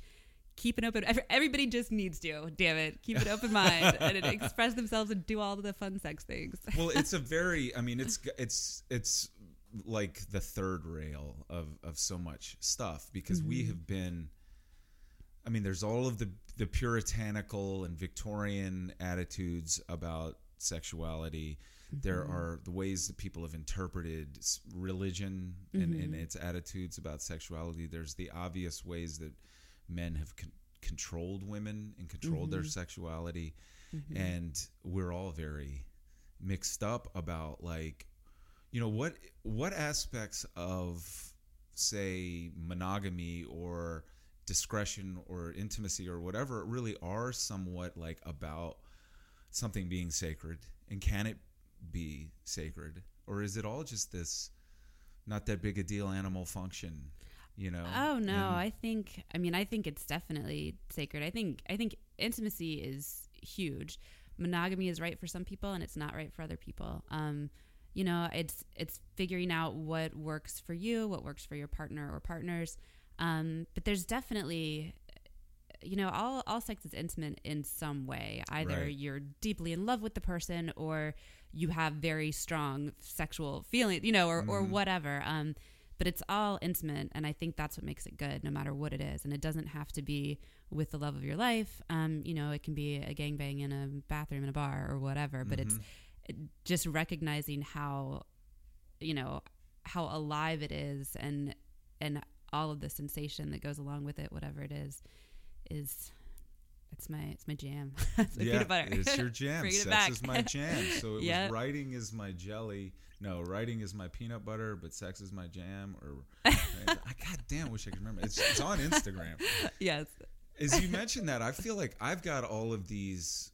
keep an open. Everybody just needs to, damn it, keep an open mind and express themselves and do all the fun sex things. well it's a very i mean it's it's it's like the third rail of of so much stuff because we Mm-hmm. have been i mean there's all of the the puritanical and victorian attitudes about sexuality there Mm-hmm. are the ways that people have interpreted religion and, and Mm-hmm. its attitudes about sexuality there's the obvious ways that men have con- controlled women and controlled their Mm-hmm. sexuality and we're all very mixed up about like you know what what aspects of say monogamy or discretion or intimacy or whatever really are somewhat like about something being sacred and can it be sacred or is it all just this not that big a deal animal function you know Oh no, And- I think I mean I think it's definitely sacred. I think I think intimacy is huge. Monogamy is right for some people and it's not right for other people. Um, you know, it's it's figuring out what works for you, what works for your partner or partners. Um, but there's definitely you know, all all sex is intimate in some way. Either Right. you're deeply in love with the person or you have very strong sexual feeling, you know, or, or whatever. Um, but it's all intimate, and I think that's what makes it good, no matter what it is. And it doesn't have to be with the love of your life. Um, you know, it can be a gangbang in a bathroom in a bar or whatever. But it's just recognizing how, you know, how alive it is, and and all of the sensation that goes along with it, whatever it is, is it's my it's my jam. it's my yeah, peanut butter. it's your jam. Bringing it Sex back. is my jam. So it Yep. was writing is my jelly. No, writing is my peanut butter, but sex is my jam. Or I god damn wish I could remember. It's, it's on Instagram. yes. As you mentioned that, I feel like I've got all of these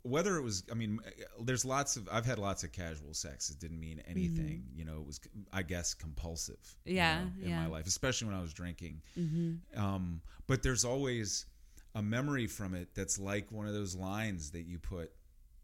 whether it was i mean there's lots of i've had lots of casual sex it didn't mean anything you know it was i guess compulsive you Mm-hmm. Yeah, know, in yeah. my life especially when i was drinking Mm-hmm. um, but there's always a memory from it that's like one of those lines that you put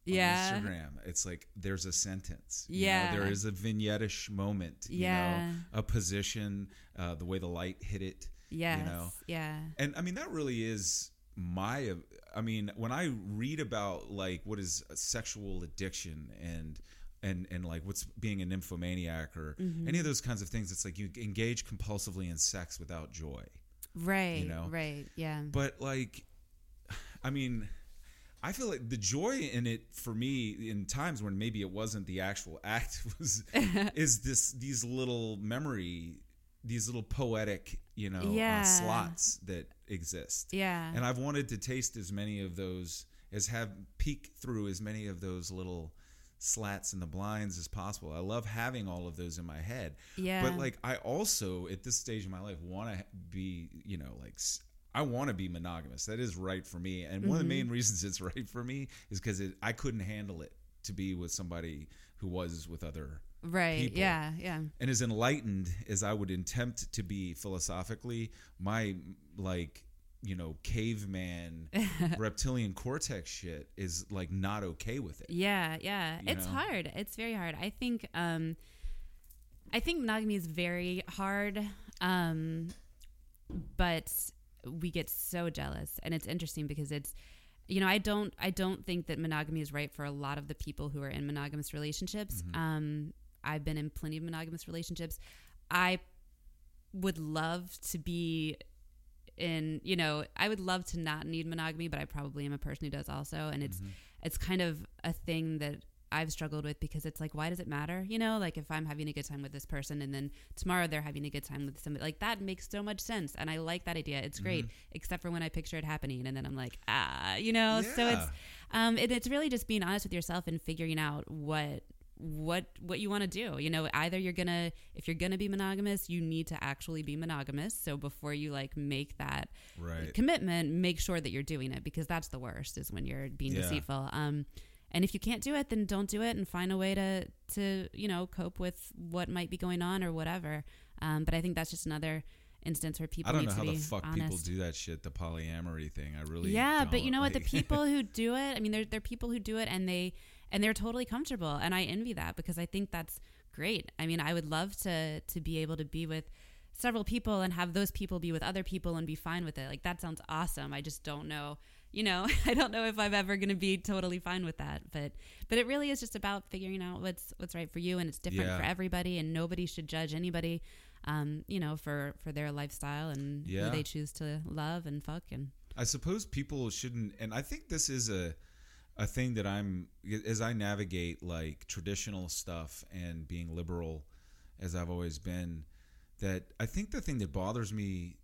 on Yeah. Instagram. It's like there's a sentence. you know, Yeah. there is a vignette-ish moment. You Yeah. know, a position, uh, the way the light hit it. Yeah. You know, Yeah. and I mean that really is my. I mean, when I read about like what is a sexual addiction and and and like what's being a nymphomaniac or Mm-hmm. any of those kinds of things, it's like you engage compulsively in sex without joy. Right. You know? Right. Yeah. But like, I mean, I feel like the joy in it for me in times when maybe it wasn't the actual act was is this these little memory, these little poetic, you know, Yeah. uh, slots that exist. yeah. And I've wanted to taste as many of those as have peek through as many of those little slats in the blinds as possible. I love having all of those in my head. Yeah. But like I also at this stage in my life want to be, you know, like I want to be monogamous. That is right for me. And one of the main Mm-hmm. reasons it's right for me is cuz I couldn't handle it to be with somebody who was with other right. people. Yeah. Yeah. and as enlightened as I would attempt to be philosophically, my like you know caveman reptilian cortex shit is like not okay with it. Yeah, yeah. You it's know? hard. It's very hard. I think um I think monogamy is very hard. Um but we get so jealous and it's interesting because it's you know, I don't I don't think that monogamy is right for a lot of the people who are in monogamous relationships. Mm-hmm. Um I've been in plenty of monogamous relationships. I would love to be in you know i would love to not need monogamy but i probably am a person who does also. And it's it's kind of a thing that i've struggled with because it's like why does it matter? You know like if i'm having a good time with this person and then tomorrow they're having a good time with somebody like that makes so much sense. And i like that idea. It's great except for when i picture it happening and then i'm like ah you know? So it's um it, it's really just being honest with yourself and figuring out what what what you want to do you know either you're gonna if you're gonna be monogamous you need to actually be monogamous so before you like make that Right. commitment make sure that you're doing it because that's the worst is when you're being Yeah. deceitful um and if you can't do it then don't do it and find a way to to you know cope with what might be going on or whatever um but i think that's just another instance where people I don't know how the fuck honest people do that shit, the polyamory thing. I really yeah but you know what the people who do it i mean there, there are people who do it and they and they're totally comfortable and i envy that because i think that's great i mean i would love to to be able to be with several people and have those people be with other people and be fine with it like that sounds awesome i just don't know you know i don't know if i'm ever going to be totally fine with that but but it really is just about figuring out what's what's right for you and it's different Yeah. for everybody and nobody should judge anybody um you know for for their lifestyle and Yeah. who they choose to love and fuck and I suppose people shouldn't, and I think this is a a thing that I'm as I navigate like traditional stuff and being liberal, as I've always been. That I think the thing that bothers me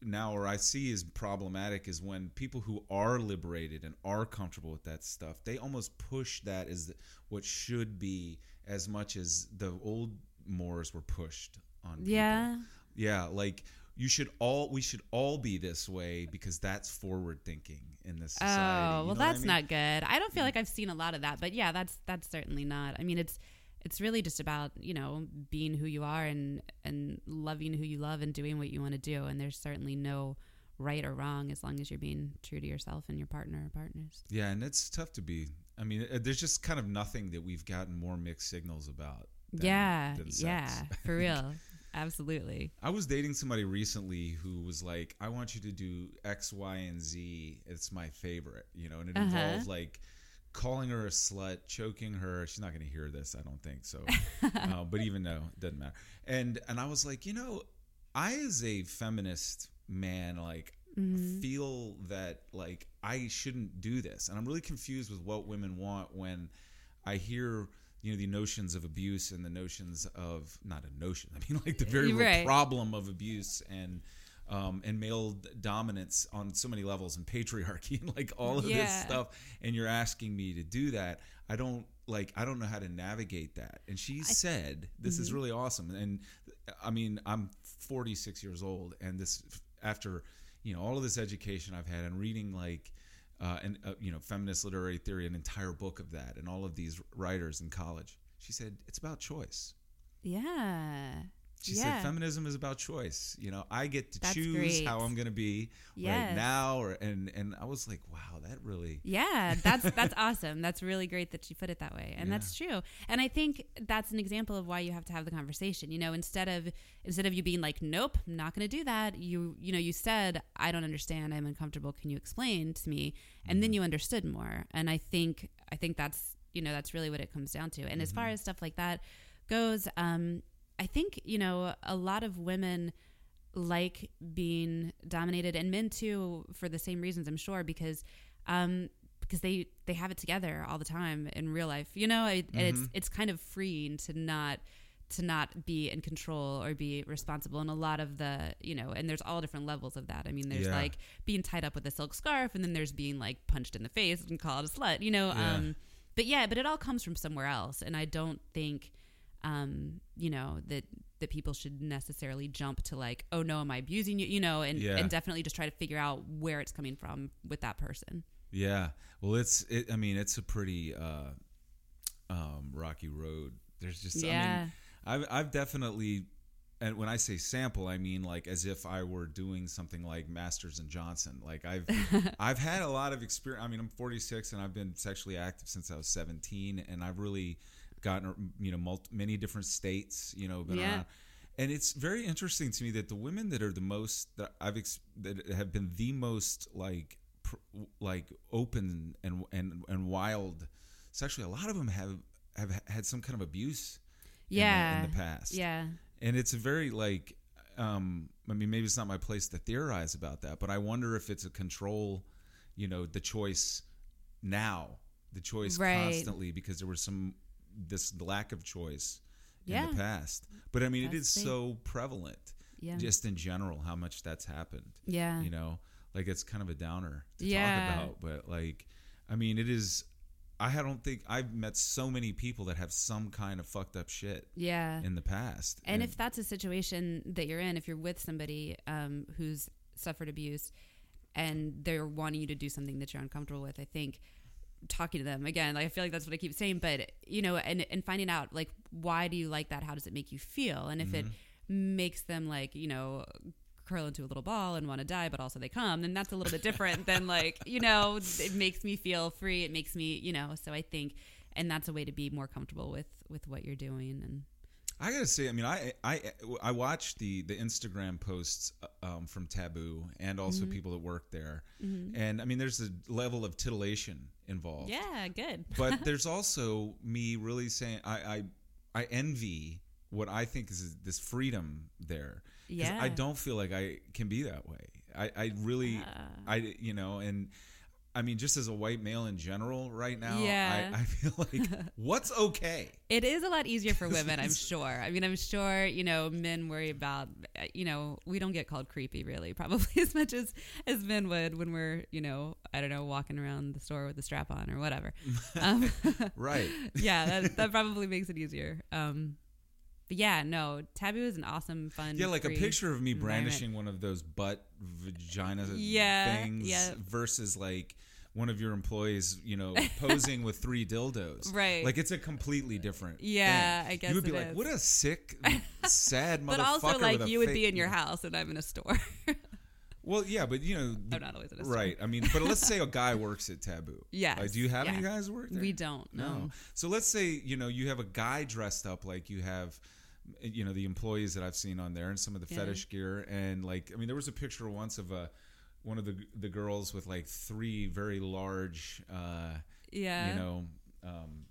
now, or I see is problematic, is when people who are liberated and are comfortable with that stuff, they almost push that as what should be as much as the old Moors were pushed on. people. yeah Yeah, like you should all we should all be this way because that's forward thinking in this society. Oh, You well, what I that's mean? not good. I don't feel like I've seen a lot of that, but yeah, that's that's certainly not. I mean, it's it's really just about you know being who you are and and loving who you love and doing what you want to do. And there's certainly no right or wrong as long as you're being true to yourself and your partner or partners. Yeah, and it's tough to be. I mean, uh, there's just kind of nothing that we've gotten more mixed signals about. than- yeah, than sex. yeah, for real, absolutely. I was dating somebody recently who was like, "I want you to do X, Y, and Z. It's my favorite," you know, and it Uh-huh. involved like calling her a slut, choking her. She's not going to hear this, I don't think so. uh, but even though it doesn't matter, and and I was like, you know, I as a feminist man, like Mm-hmm. feel that like I shouldn't do this, and I'm really confused with what women want when I hear. You know the notions of abuse and the notions of not a notion. I mean, like the very real Right. problem of abuse and um, and male dominance on so many levels and patriarchy and like all of this stuff. And you're asking me to do that. I don't like. I don't know how to navigate that. And she said, "This Mm-hmm. is really awesome." And I mean, I'm 46 years old, and this after you know all of this education I've had and reading like uh, and uh, you know feminist literary theory, an entire book of that, and all of these writers in college. She said it's about choice. Yeah. She Yeah. said feminism is about choice. You know, I get to That's choose great. how I'm going to be right now, or and and I was like, wow, that really. Yeah, that's that's awesome. That's really great that you put it that way, and Yeah. that's true. And I think that's an example of why you have to have the conversation. You know, instead of instead of you being like, "Nope, I'm not going to do that," you you know, you said, "I don't understand. I'm uncomfortable. Can you explain to me?" And then you understood more. And I think I think that's you know that's really what it comes down to. And as far as stuff like that goes, um, I think you know a lot of women like being dominated and men too for the same reasons i'm sure because um because they they have it together all the time in real life you know it, and it's it's kind of freeing to not to not be in control or be responsible and a lot of the you know and there's all different levels of that i mean there's Yeah. like being tied up with a silk scarf and then there's being like punched in the face and called a slut you know Yeah. um but yeah but it all comes from somewhere else and i don't think um, you know, that that people should necessarily jump to like, oh no, am I abusing you? You know, and Yeah. and definitely just try to figure out where it's coming from with that person. Yeah. Well, it's. It, I mean, it's a pretty uh, um, rocky road. There's just. I Yeah. mean, I've I've definitely. And when I say sample, I mean like as if I were doing something like Masters and Johnson. Like I've I've had a lot of experience. I mean, I'm 46 and I've been sexually active since I was 17, and I've really gotten you know multi, many different states. You know, been Yeah. around. And it's very interesting to me that the women that are the most that I've ex- that have been the most like pr- like open and and and wild sexually, a lot of them have have had some kind of abuse in the- Yeah. in the past Yeah. and it's a very like um i mean maybe it's not my place to theorize about that but i wonder if it's a control you know the choice now the choice Right. constantly because there was some this lack of choice in the past but i mean it That's is the- so prevalent Yeah. just in general how much that's happened yeah. you know like it's kind of a downer to Yeah. talk about but like i mean it is i don't think i've met so many people that have some kind of fucked up shit yeah. in the past And if that's a situation that you're in, if you're with somebody um, who's suffered abuse and they're wanting you to do something that you're uncomfortable with, I think talking to them again, like, I feel like that's what I keep saying, but you know, and, and finding out like, why do you like that? How does it make you feel? And if it mm-hmm. makes them like, you know, curl into a little ball and want to die, but also they come, then that's a little bit different than like, you know, it makes me feel free. It makes me, you know, so I think, and that's a way to be more comfortable with, with what you're doing. And I gotta say, I mean, I I I watched the the Instagram posts um, from Taboo and also Mm-hmm. people that work there, and I mean, there's a level of titillation involved. yeah, good. But there's also me really saying I I, I envy what I think is this freedom there. Yeah. I don't feel like I can be that way. I I really Yeah. I you know and. I mean, just as a white male in general, right now, Yeah. I, I feel like what's okay. It is a lot easier for women, I'm sure. I mean, I'm sure, you know, men worry about, uh, you know, we don't get called creepy really, probably as much as as men would when we're, you know, I don't know, walking around the store with a strap on or whatever. Um, Right. yeah, that, that probably makes it easier. Um, but yeah, no, Taboo is an awesome, fun. Yeah, like a picture of me brandishing one of those butt vagina Yeah, things yeah. versus like one of your employees, you know, posing with three dildos. Right. Like it's a completely different. Yeah, thing. I guess you would be like, is. what a sick, sad motherfucker. But also, like, you would fake- be in your house and I'm in a store. Well, yeah, but you know, I'm not always in a store. right. I mean, but let's say a guy works at Taboo. Yes, Like, do you have any guys work there? We don't. No. So let's say you know you have a guy dressed up like you have, you know, the employees that I've seen on there and some of the Yeah. fetish gear and like I mean there was a picture once of a one of the the girls with like three very large, uh, Yeah. you know. Um,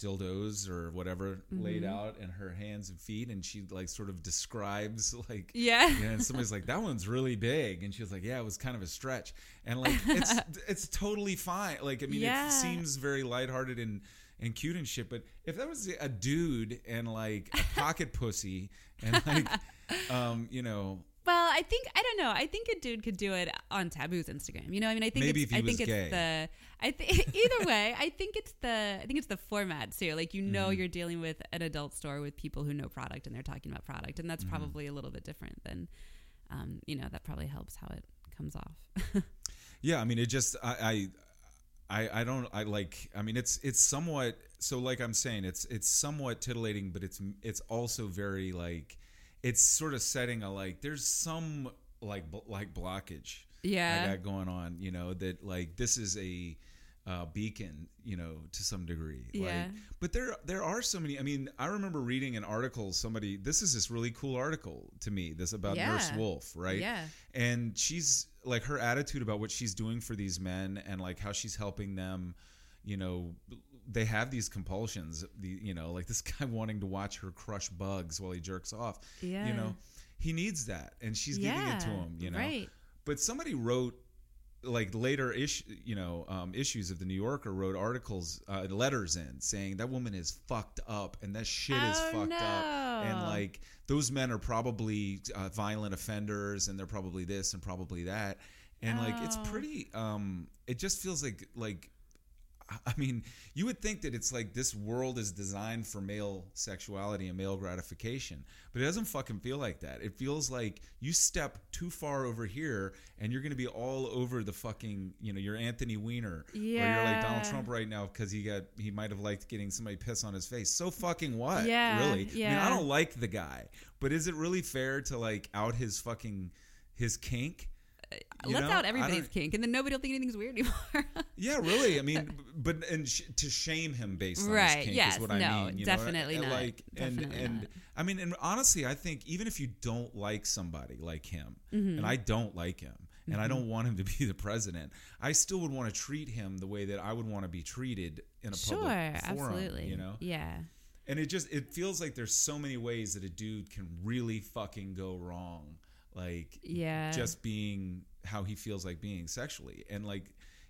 dildos or whatever laid Mm-hmm. out in her hands and feet and she like sort of describes like Yeah. yeah, and somebody's like, "That one's really big," and she was like, "Yeah, it was kind of a stretch." And like, it's it's totally fine. Like, I mean, Yeah. it seems very lighthearted and and cute and shit. But if that was a dude and like a pocket pussy and like, um, you know, Well, I think I don't know. I think a dude could do it on Taboo's Instagram. You know, I mean, I think Maybe it's, if he I think was it's gay. the. I think either way, I think it's the. I think it's the format too. Like you know, Mm-hmm. you're dealing with an adult store with people who know product and they're talking about product, and that's Mm-hmm. probably a little bit different than, um, you know, that probably helps how it comes off. Yeah, I mean, it just I, I, I, I don't I like. I mean, it's it's somewhat so like I'm saying, it's it's somewhat titillating, but it's it's also very like it's sort of setting a like there's some like like blockage Yeah. I got going on. You know that like this is a uh, beacon, you know, to some degree. Yeah. Like, but there there are so many. I mean, I remember reading an article. Somebody this is this really cool article to me. This about Nurse Wolf, right? Yeah. and she's like her attitude about what she's doing for these men and like how she's helping them you know they have these compulsions the you know like this guy wanting to watch her crush bugs while he jerks off Yeah. you know he needs that and she's giving it to him you know right. but somebody wrote like later issue you know um, issues of the new yorker wrote articles uh, letters in saying that woman is fucked up and that shit is Oh, fucked up and like those men are probably uh, violent offenders and they're probably this and probably that and like it's Oh. pretty um it just feels like like I mean, you would think that it's like this world is designed for male sexuality and male gratification, but it doesn't fucking feel like that. It feels like you step too far over here and you're going to be all over the fucking, you know, you're Anthony Weiner or you're like Donald Trump right now because he got he might have liked getting somebody piss on his face. So fucking what? Yeah, really? I mean, yeah. I don't like the guy, but is it really fair to like out his fucking his kink? You Let's know? out everybody's kink, and then nobody will think anything's weird anymore. Yeah, really. I mean, but and sh- to shame him based on Right, his kink yes, is what I mean. you know? definitely And, not, Like, and definitely and not. I mean, and honestly, I think even if you don't like somebody like him, Mm-hmm. and I don't like him, and I don't want him to be the president, I still would want to treat him the way that I would want to be treated in a sure, public forum. absolutely. You know, Yeah. and it just it feels like there's so many ways that a dude can really fucking go wrong like Yeah. just being how he feels like being sexually and like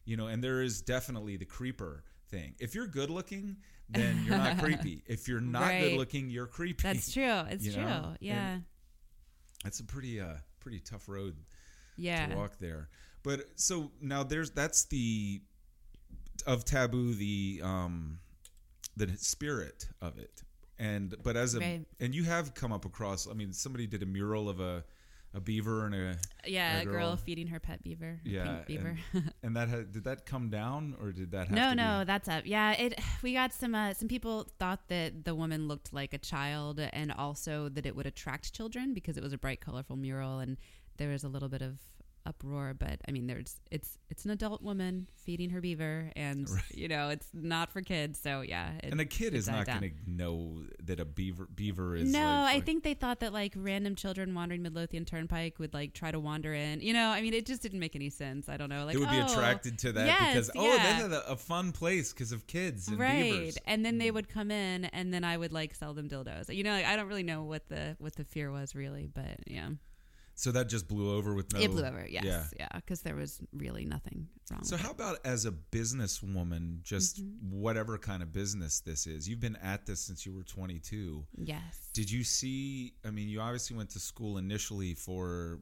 you know and there is definitely the creeper thing if you're good looking then you're not creepy if you're not Right. good looking you're creepy That's true. It's You true. know? And- Yeah. that's a pretty uh pretty tough road yeah. to walk there. But so now there's that's the of taboo the um the spirit of it. And but as a Right. and you have come up across I mean somebody did a mural of a a beaver and a Yeah, a a girl, girl- feeding her pet beaver. yeah pink beaver. and, and that had, did that come down or did that have no, to no, be, that's up. Yeah, it. We got some. Uh, some people thought that the woman looked like a child, and also that it would attract children because it was a bright, colorful mural, and there was a little bit of uproar. But I mean, there's it's it's an adult woman feeding her beaver, and Right. you know it's not for kids. So yeah, it, and a kid is not going to know that a beaver beaver is No, like, I like- think they thought that like random children wandering Midlothian Turnpike would like try to wander in. You know, I mean, it just didn't make any sense. I don't know. Like, they would be oh, attracted to that yes, because oh yeah. that's a, a fun place because of kids and right beavers. and then they mm. would come in and then i would like sell them dildos you know like, i don't really know what the what the fear was really but yeah So that just blew over with no. it blew over yes Yeah. yeah because there was really nothing wrong So how it. about as a businesswoman, just Mm-hmm. whatever kind of business this is? You've been at this since you were 22. yes Did you see? I mean, you obviously went to school initially for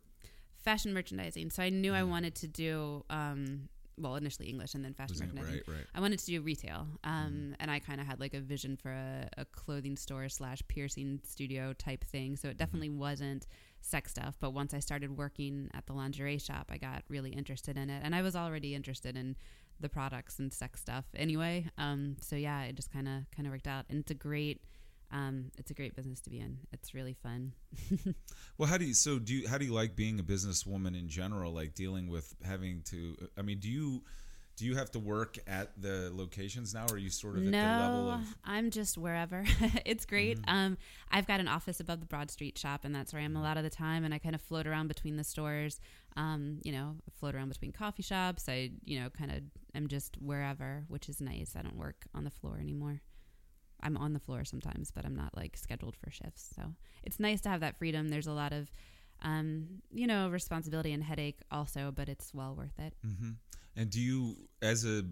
fashion merchandising so i knew Mm. i wanted to do um well initially english and then fashion it- merchandising right, right. I wanted to do retail, um, Mm-hmm. and I kind of had like a vision for a, a clothing store slash piercing studio type thing. So it Mm-hmm. definitely wasn't sex stuff. But once I started working at the lingerie shop, I got really interested in it, and I was already interested in the products and sex stuff anyway. Um, so yeah, it just kind of kind of worked out, and it's a great. Um, it's a great business to be in. It's really fun. Well, how do you? So do you? How do you like being a businesswoman in general? Like dealing with having to. I mean, do you? Do you have to work at the locations now, or are you sort of at the level No, of? Mm-hmm. I'm just wherever. it's great. Um, I've got an office above the Broad Street shop, and that's where I am a lot of the time. And I kind of float around between the stores. Um, you know, float around between coffee shops. I, you know, kind of am just wherever, which is nice. I don't work on the floor anymore. I'm on the floor sometimes, but I'm not like scheduled for shifts. So it's nice to have that freedom. There's a lot of, um, you know, responsibility and headache also, but it's well worth it. hmm And do you, as a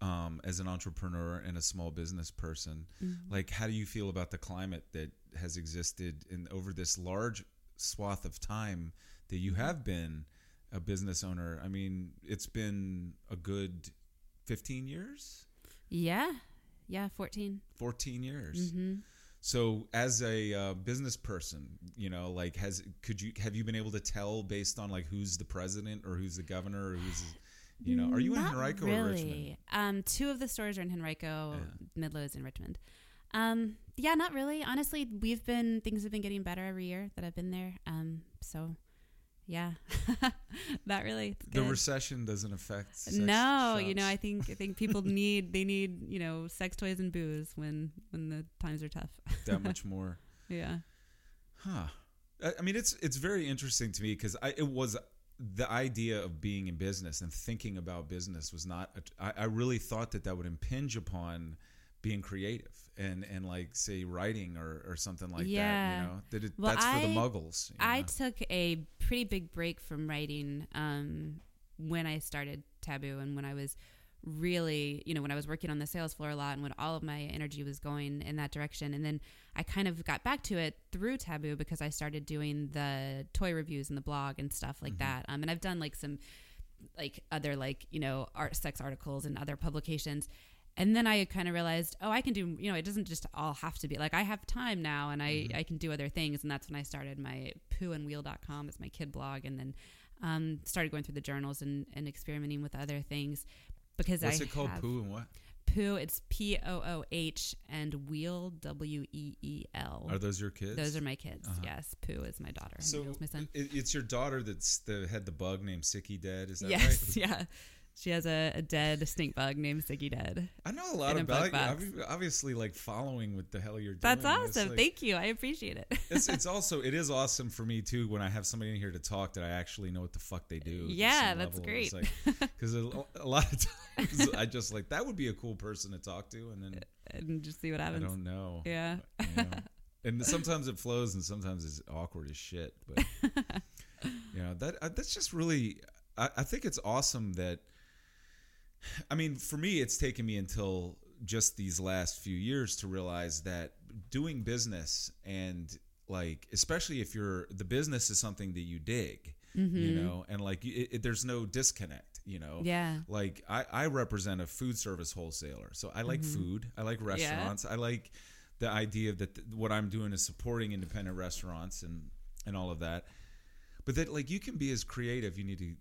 um, as an entrepreneur and a small business person, Mm-hmm. like how do you feel about the climate that has existed in over this large swath of time that you have been a business owner? I mean, it's been a good fifteen years, Yeah, yeah, 14. fourteen years. hmm So, as a uh, business person, you know, like, has could you have you been able to tell based on like who's the president or who's the governor or who's You know, are you in Henrico really. or Richmond? Um, two of the stores are in Henrico. Yeah. Midlothian in Richmond. Um, yeah, not really. Honestly, we've been things have been getting better every year that I've been there. Um, so yeah, that really. The good. recession doesn't affect. Sex no, you know. I think I think people need they need you know sex toys and booze when when the times are tough. that much more. yeah. Huh. I, I mean, it's it's very interesting to me because I it was the idea of being in business and thinking about business was not. A, I, I really thought that that would impinge upon being creative and and like say writing or or something like that. Yeah. You know that it, Well, that's for the I- muggles. you I know? took a pretty big break from writing um, when I started Taboo and when I was really, you know, when I was working on the sales floor a lot and when all of my energy was going in that direction. And then I kind of got back to it through Taboo because I started doing the toy reviews and the blog and stuff like that. Um, and I've done like some like other like you know art sex articles and other publications and then i kind of realized oh i can do you know it doesn't just all have to be like i have time now and i i can do other things and that's when i started my poohandweel.com as my kid blog and then um, started going through the journals and, and experimenting with other things because What's I it called? Poo and what? Poo. It's P O O H and Weel W E E L. Are those your kids? Those are my kids. Uh-huh. Yes, Pooh is my daughter. So Weel's my son. it, it's your daughter that's the had the bug named Siggy Dead. Is that Yes, right? yeah. She has a, a dead stink bug named Siggy Dead. I know a lot about you. Obviously, like following what the hell you're doing. That's awesome. like- Thank you. I appreciate it. it's, it's also it is awesome for me too when I have somebody in here to talk that I actually know what the fuck they do. Yeah, that's level. great. Because a, a lot of times I just like that would be a cool person to talk to, and then and just see what happens. I don't know. Yeah. you know. and sometimes it flows, and sometimes it's awkward as shit. But you know that uh, that's just really. I, I think it's awesome that. I mean, for me, it's taken me until just these last few years to realize that doing business and like, especially if you're the business is something that you dig, you know, and like it, it, there's no disconnect, you know. Mm-hmm. Yeah. Like I, I represent a food service wholesaler, so I like Mm-hmm. food. I like restaurants. I like the idea that th- what I'm doing is supporting independent restaurants and and all of that. But that like you can be as creative. You need to.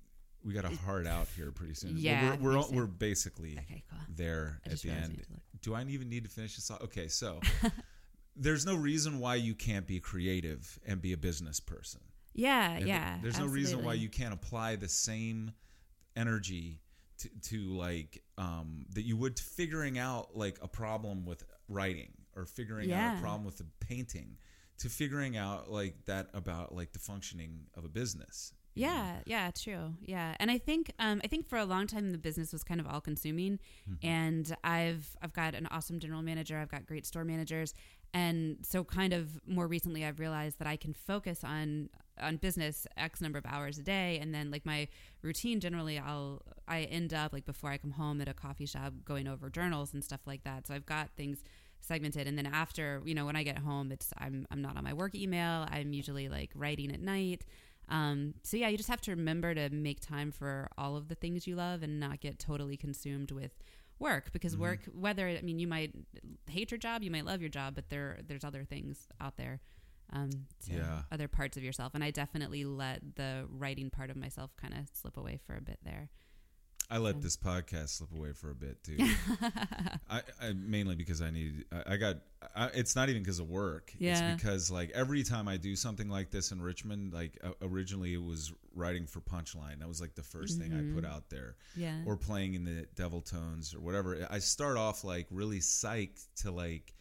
We got a hard out here pretty soon. Yeah, we're we're, we're basically Okay, cool. there I at the end. need to look. Do I even need to finish this? off? Okay, so there's no reason why you can't be creative and be a business person. Yeah, And yeah. There's no reason why you can't apply the same energy to, to like um, that you would to figuring out like a problem with writing or figuring out a problem with the painting to figuring out like that about like the functioning of a business. You know? Yeah, yeah, true. Yeah, and I think um, I think for a long time the business was kind of all consuming, Mm-hmm. and I've I've got an awesome general manager. I've got great store managers, and so kind of more recently I've realized that I can focus on on business x number of hours a day, and then like my routine generally I'll I end up like before I come home at a coffee shop going over journals and stuff like that. So I've got things segmented and then after you know when i get home it's i'm i'm not on my work email i'm usually like writing at night um, so yeah, you just have to remember to make time for all of the things you love and not get totally consumed with work because work whether I mean you might hate your job, you might love your job, but there there's other things out there. Um, to Yeah. other parts of yourself, and I definitely let the writing part of myself kind of slip away for a bit there. I let this podcast slip away for a bit too. I, I mainly because I need. I, I got. I, it's not even because of work. Yeah. It's because like every time I do something like this in Richmond, like uh, originally it was writing for Punchline. That was like the 1st thing I put out there, Yeah, or playing in the Devil Tones or whatever. I start off like really psyched to like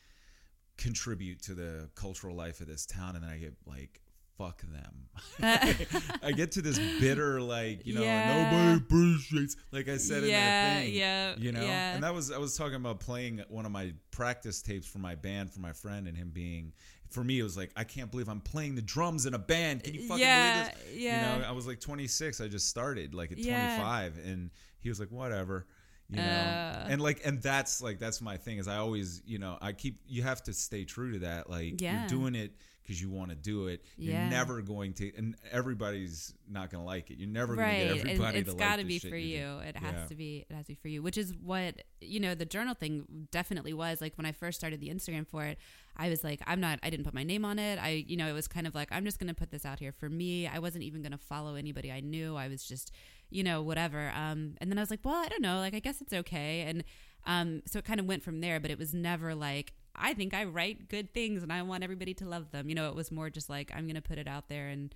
contribute to the cultural life of this town, and then I get like. Fuck them. I get to this bitter, like you know, Yeah. nobody appreciates. Like I said in yeah, that thing, yeah, you know yeah. and that was i was talking about playing one of my practice tapes for my band for my friend and him being for me it was like i can't believe i'm playing the drums in a band can you fucking Yeah, believe this yeah. you know i was like 26 i just started like at Yeah. 25 and he was like whatever you know Uh. and like and that's like that's my thing is i always you know i keep you have to stay true to that like Yeah. you're doing it because you want to do it. Yeah. You're never going to, and everybody's not going to like it. You're never right going to get everybody it's to got to be for you. you, it has Yeah. to be it has to be for you which is what you know the journal thing definitely was like when i first started the instagram for it i was like i'm not i didn't put my name on it i you know it was kind of like i'm just going to put this out here for me i wasn't even going to follow anybody i knew i was just you know whatever um and then i was like well i don't know like i guess it's okay and um so it kind of went from there but it was never like i think i write good things and i want everybody to love them. You know it was more just like i'm going to put it out there and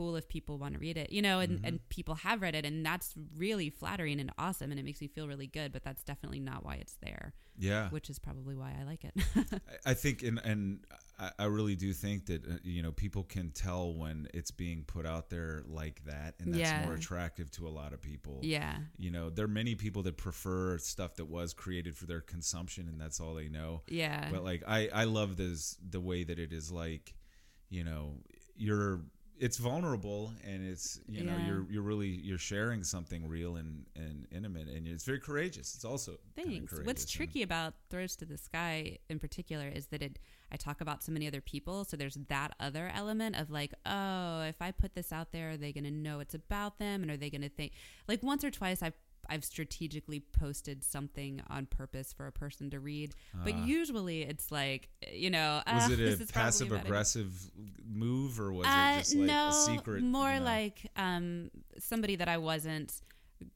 cool if people want to read it, you know, and, Mm-hmm. and people have read it, and that's really flattering and awesome, and it makes me feel really good. But that's definitely not why it's there, Yeah. which is probably why I like it. I- think, and and I, I really do think that uh, you know people can tell when it's being put out there like that, and that's Yeah. more attractive to a lot of people. yeah, You know, there are many people that prefer stuff that was created for their consumption, and that's all they know. yeah, But like, I I love this the way that it is like, you know, you're it's vulnerable and it's you know Yeah. you're you're really you're sharing something real and and intimate and it's very courageous. It's also Thanks. What's tricky about Throws to the Sky in particular is that it I talk about so many other people, so there's that other element of like, oh, if I put this out there, are they going to know it's about them, and are they going to think like once or twice I've I've strategically posted something on purpose for a person to read, but Ah. usually it's like, you know, Was uh, it this a passive aggressive move or was Uh, it just like no, a secret? more you know? like um, somebody that I wasn't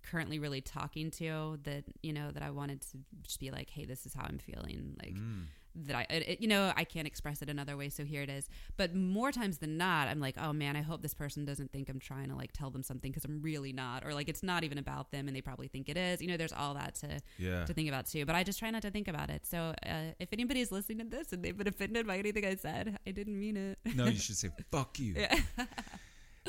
currently really talking to that you know that I wanted to just be like, hey, this is how I'm feeling, like Mm. That I, it, you know, I can't express it another way, so here it is. But more times than not, I'm like, oh man, I hope this person doesn't think I'm trying to like tell them something because I'm really not, or like it's not even about them and they probably think it is. You know, there's all that to Yeah. to think about too. But I just try not to think about it. So uh, if anybody is listening to this and they've been offended by anything I said, I didn't mean it. No, you should say "fuck you." Yeah.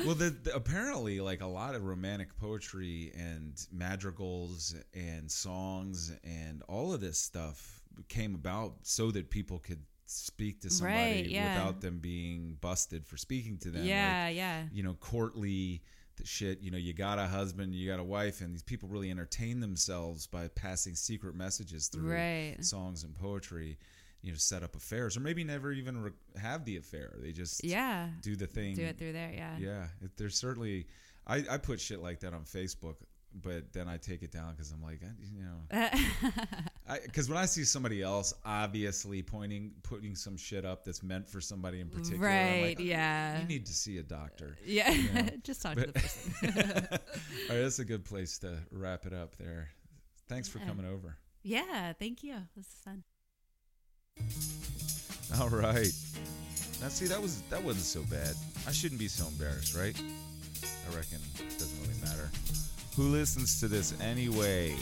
well, the, the, apparently, like a lot of romantic poetry and madrigals and songs and all of this stuff came about so that people could speak to somebody Right, yeah. without them being busted for speaking to them. Like, yeah, yeah. you know, courtly shit. You know, you got a husband, you got a wife, and these people really entertain themselves by passing secret messages through Right. songs and poetry. You know, set up affairs, or maybe never even re- have the affair. They just Yeah. do the thing. Do it through there, yeah. Yeah, it, there's certainly. I, I put shit like that on Facebook, but then I take it down because I'm like, I- you know, because when I see somebody else obviously pointing, putting some shit up that's meant for somebody in particular, right, like, yeah. you need to see a doctor. yeah. know, just talk to the person. All right, that's a good place to wrap it up there. Thanks for coming over. yeah, thank you. This is fun. All right. Now, see, that was that wasn't so bad. I shouldn't be so embarrassed, right? I reckon it doesn't. Who listens to this anyway?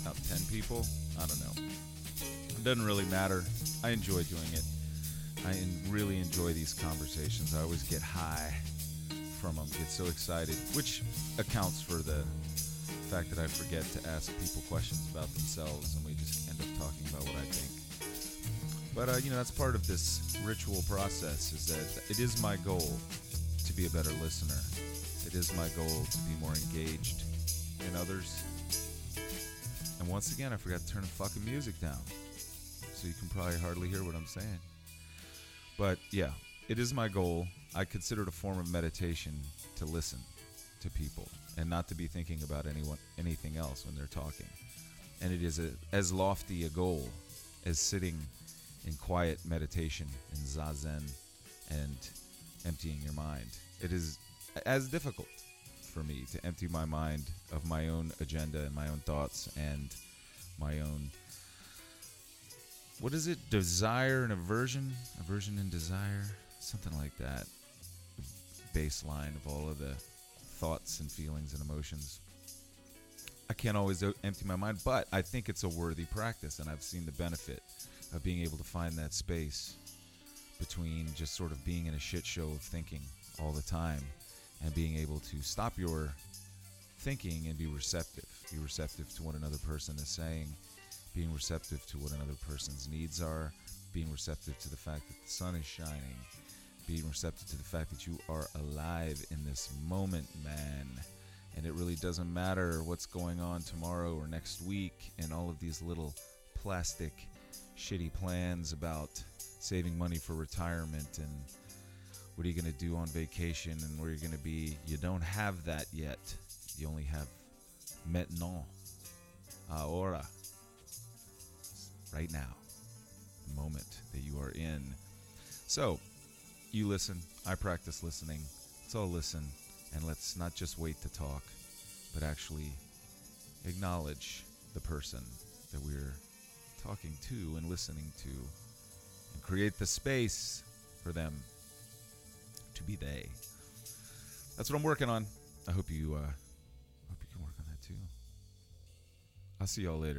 About ten people? I don't know. It doesn't really matter. I enjoy doing it. I really enjoy these conversations. I always get high from them. Get so excited, which accounts for the fact that I forget to ask people questions about themselves, and we just end up talking about what I think. But uh, you know, that's part of this ritual process. Is that it is my goal to be a better listener. It is my goal to be more engaged in others. And once again, I forgot to turn the fucking music down, so you can probably hardly hear what I'm saying. But yeah, it is my goal. I consider it a form of meditation to listen to people and not to be thinking about anyone anything else when they're talking. And it is a, as lofty a goal as sitting in quiet meditation in zazen and emptying your mind. It is as difficult for me to empty my mind of my own agenda and my own thoughts and my own what is it? Desire and aversion? Aversion and desire? Something like that. Baseline of all of the thoughts and feelings and emotions. I can't always empty my mind but i think it's a worthy practice and i've seen the benefit of being able to find that space between just sort of being in a shit show of thinking all the time and being able to stop your thinking and be receptive be receptive to what another person is saying being receptive to what another person's needs are being receptive to the fact that the sun is shining being receptive to the fact that you are alive in this moment man. And it really doesn't matter what's going on tomorrow or next week and all of these little plastic shitty plans about saving money for retirement and what are you going to do on vacation and where you're going to be. You don't have that yet. You only have maintenant, uh, ahora, right now, the moment that you are in. So, you listen. I practice listening. Let's all listen and let's not just wait to talk, but actually acknowledge the person that we're talking to and listening to and create the space for them to be they. That's what I'm working on. I hope you uh hope you can work on that too. I'll see y'all later.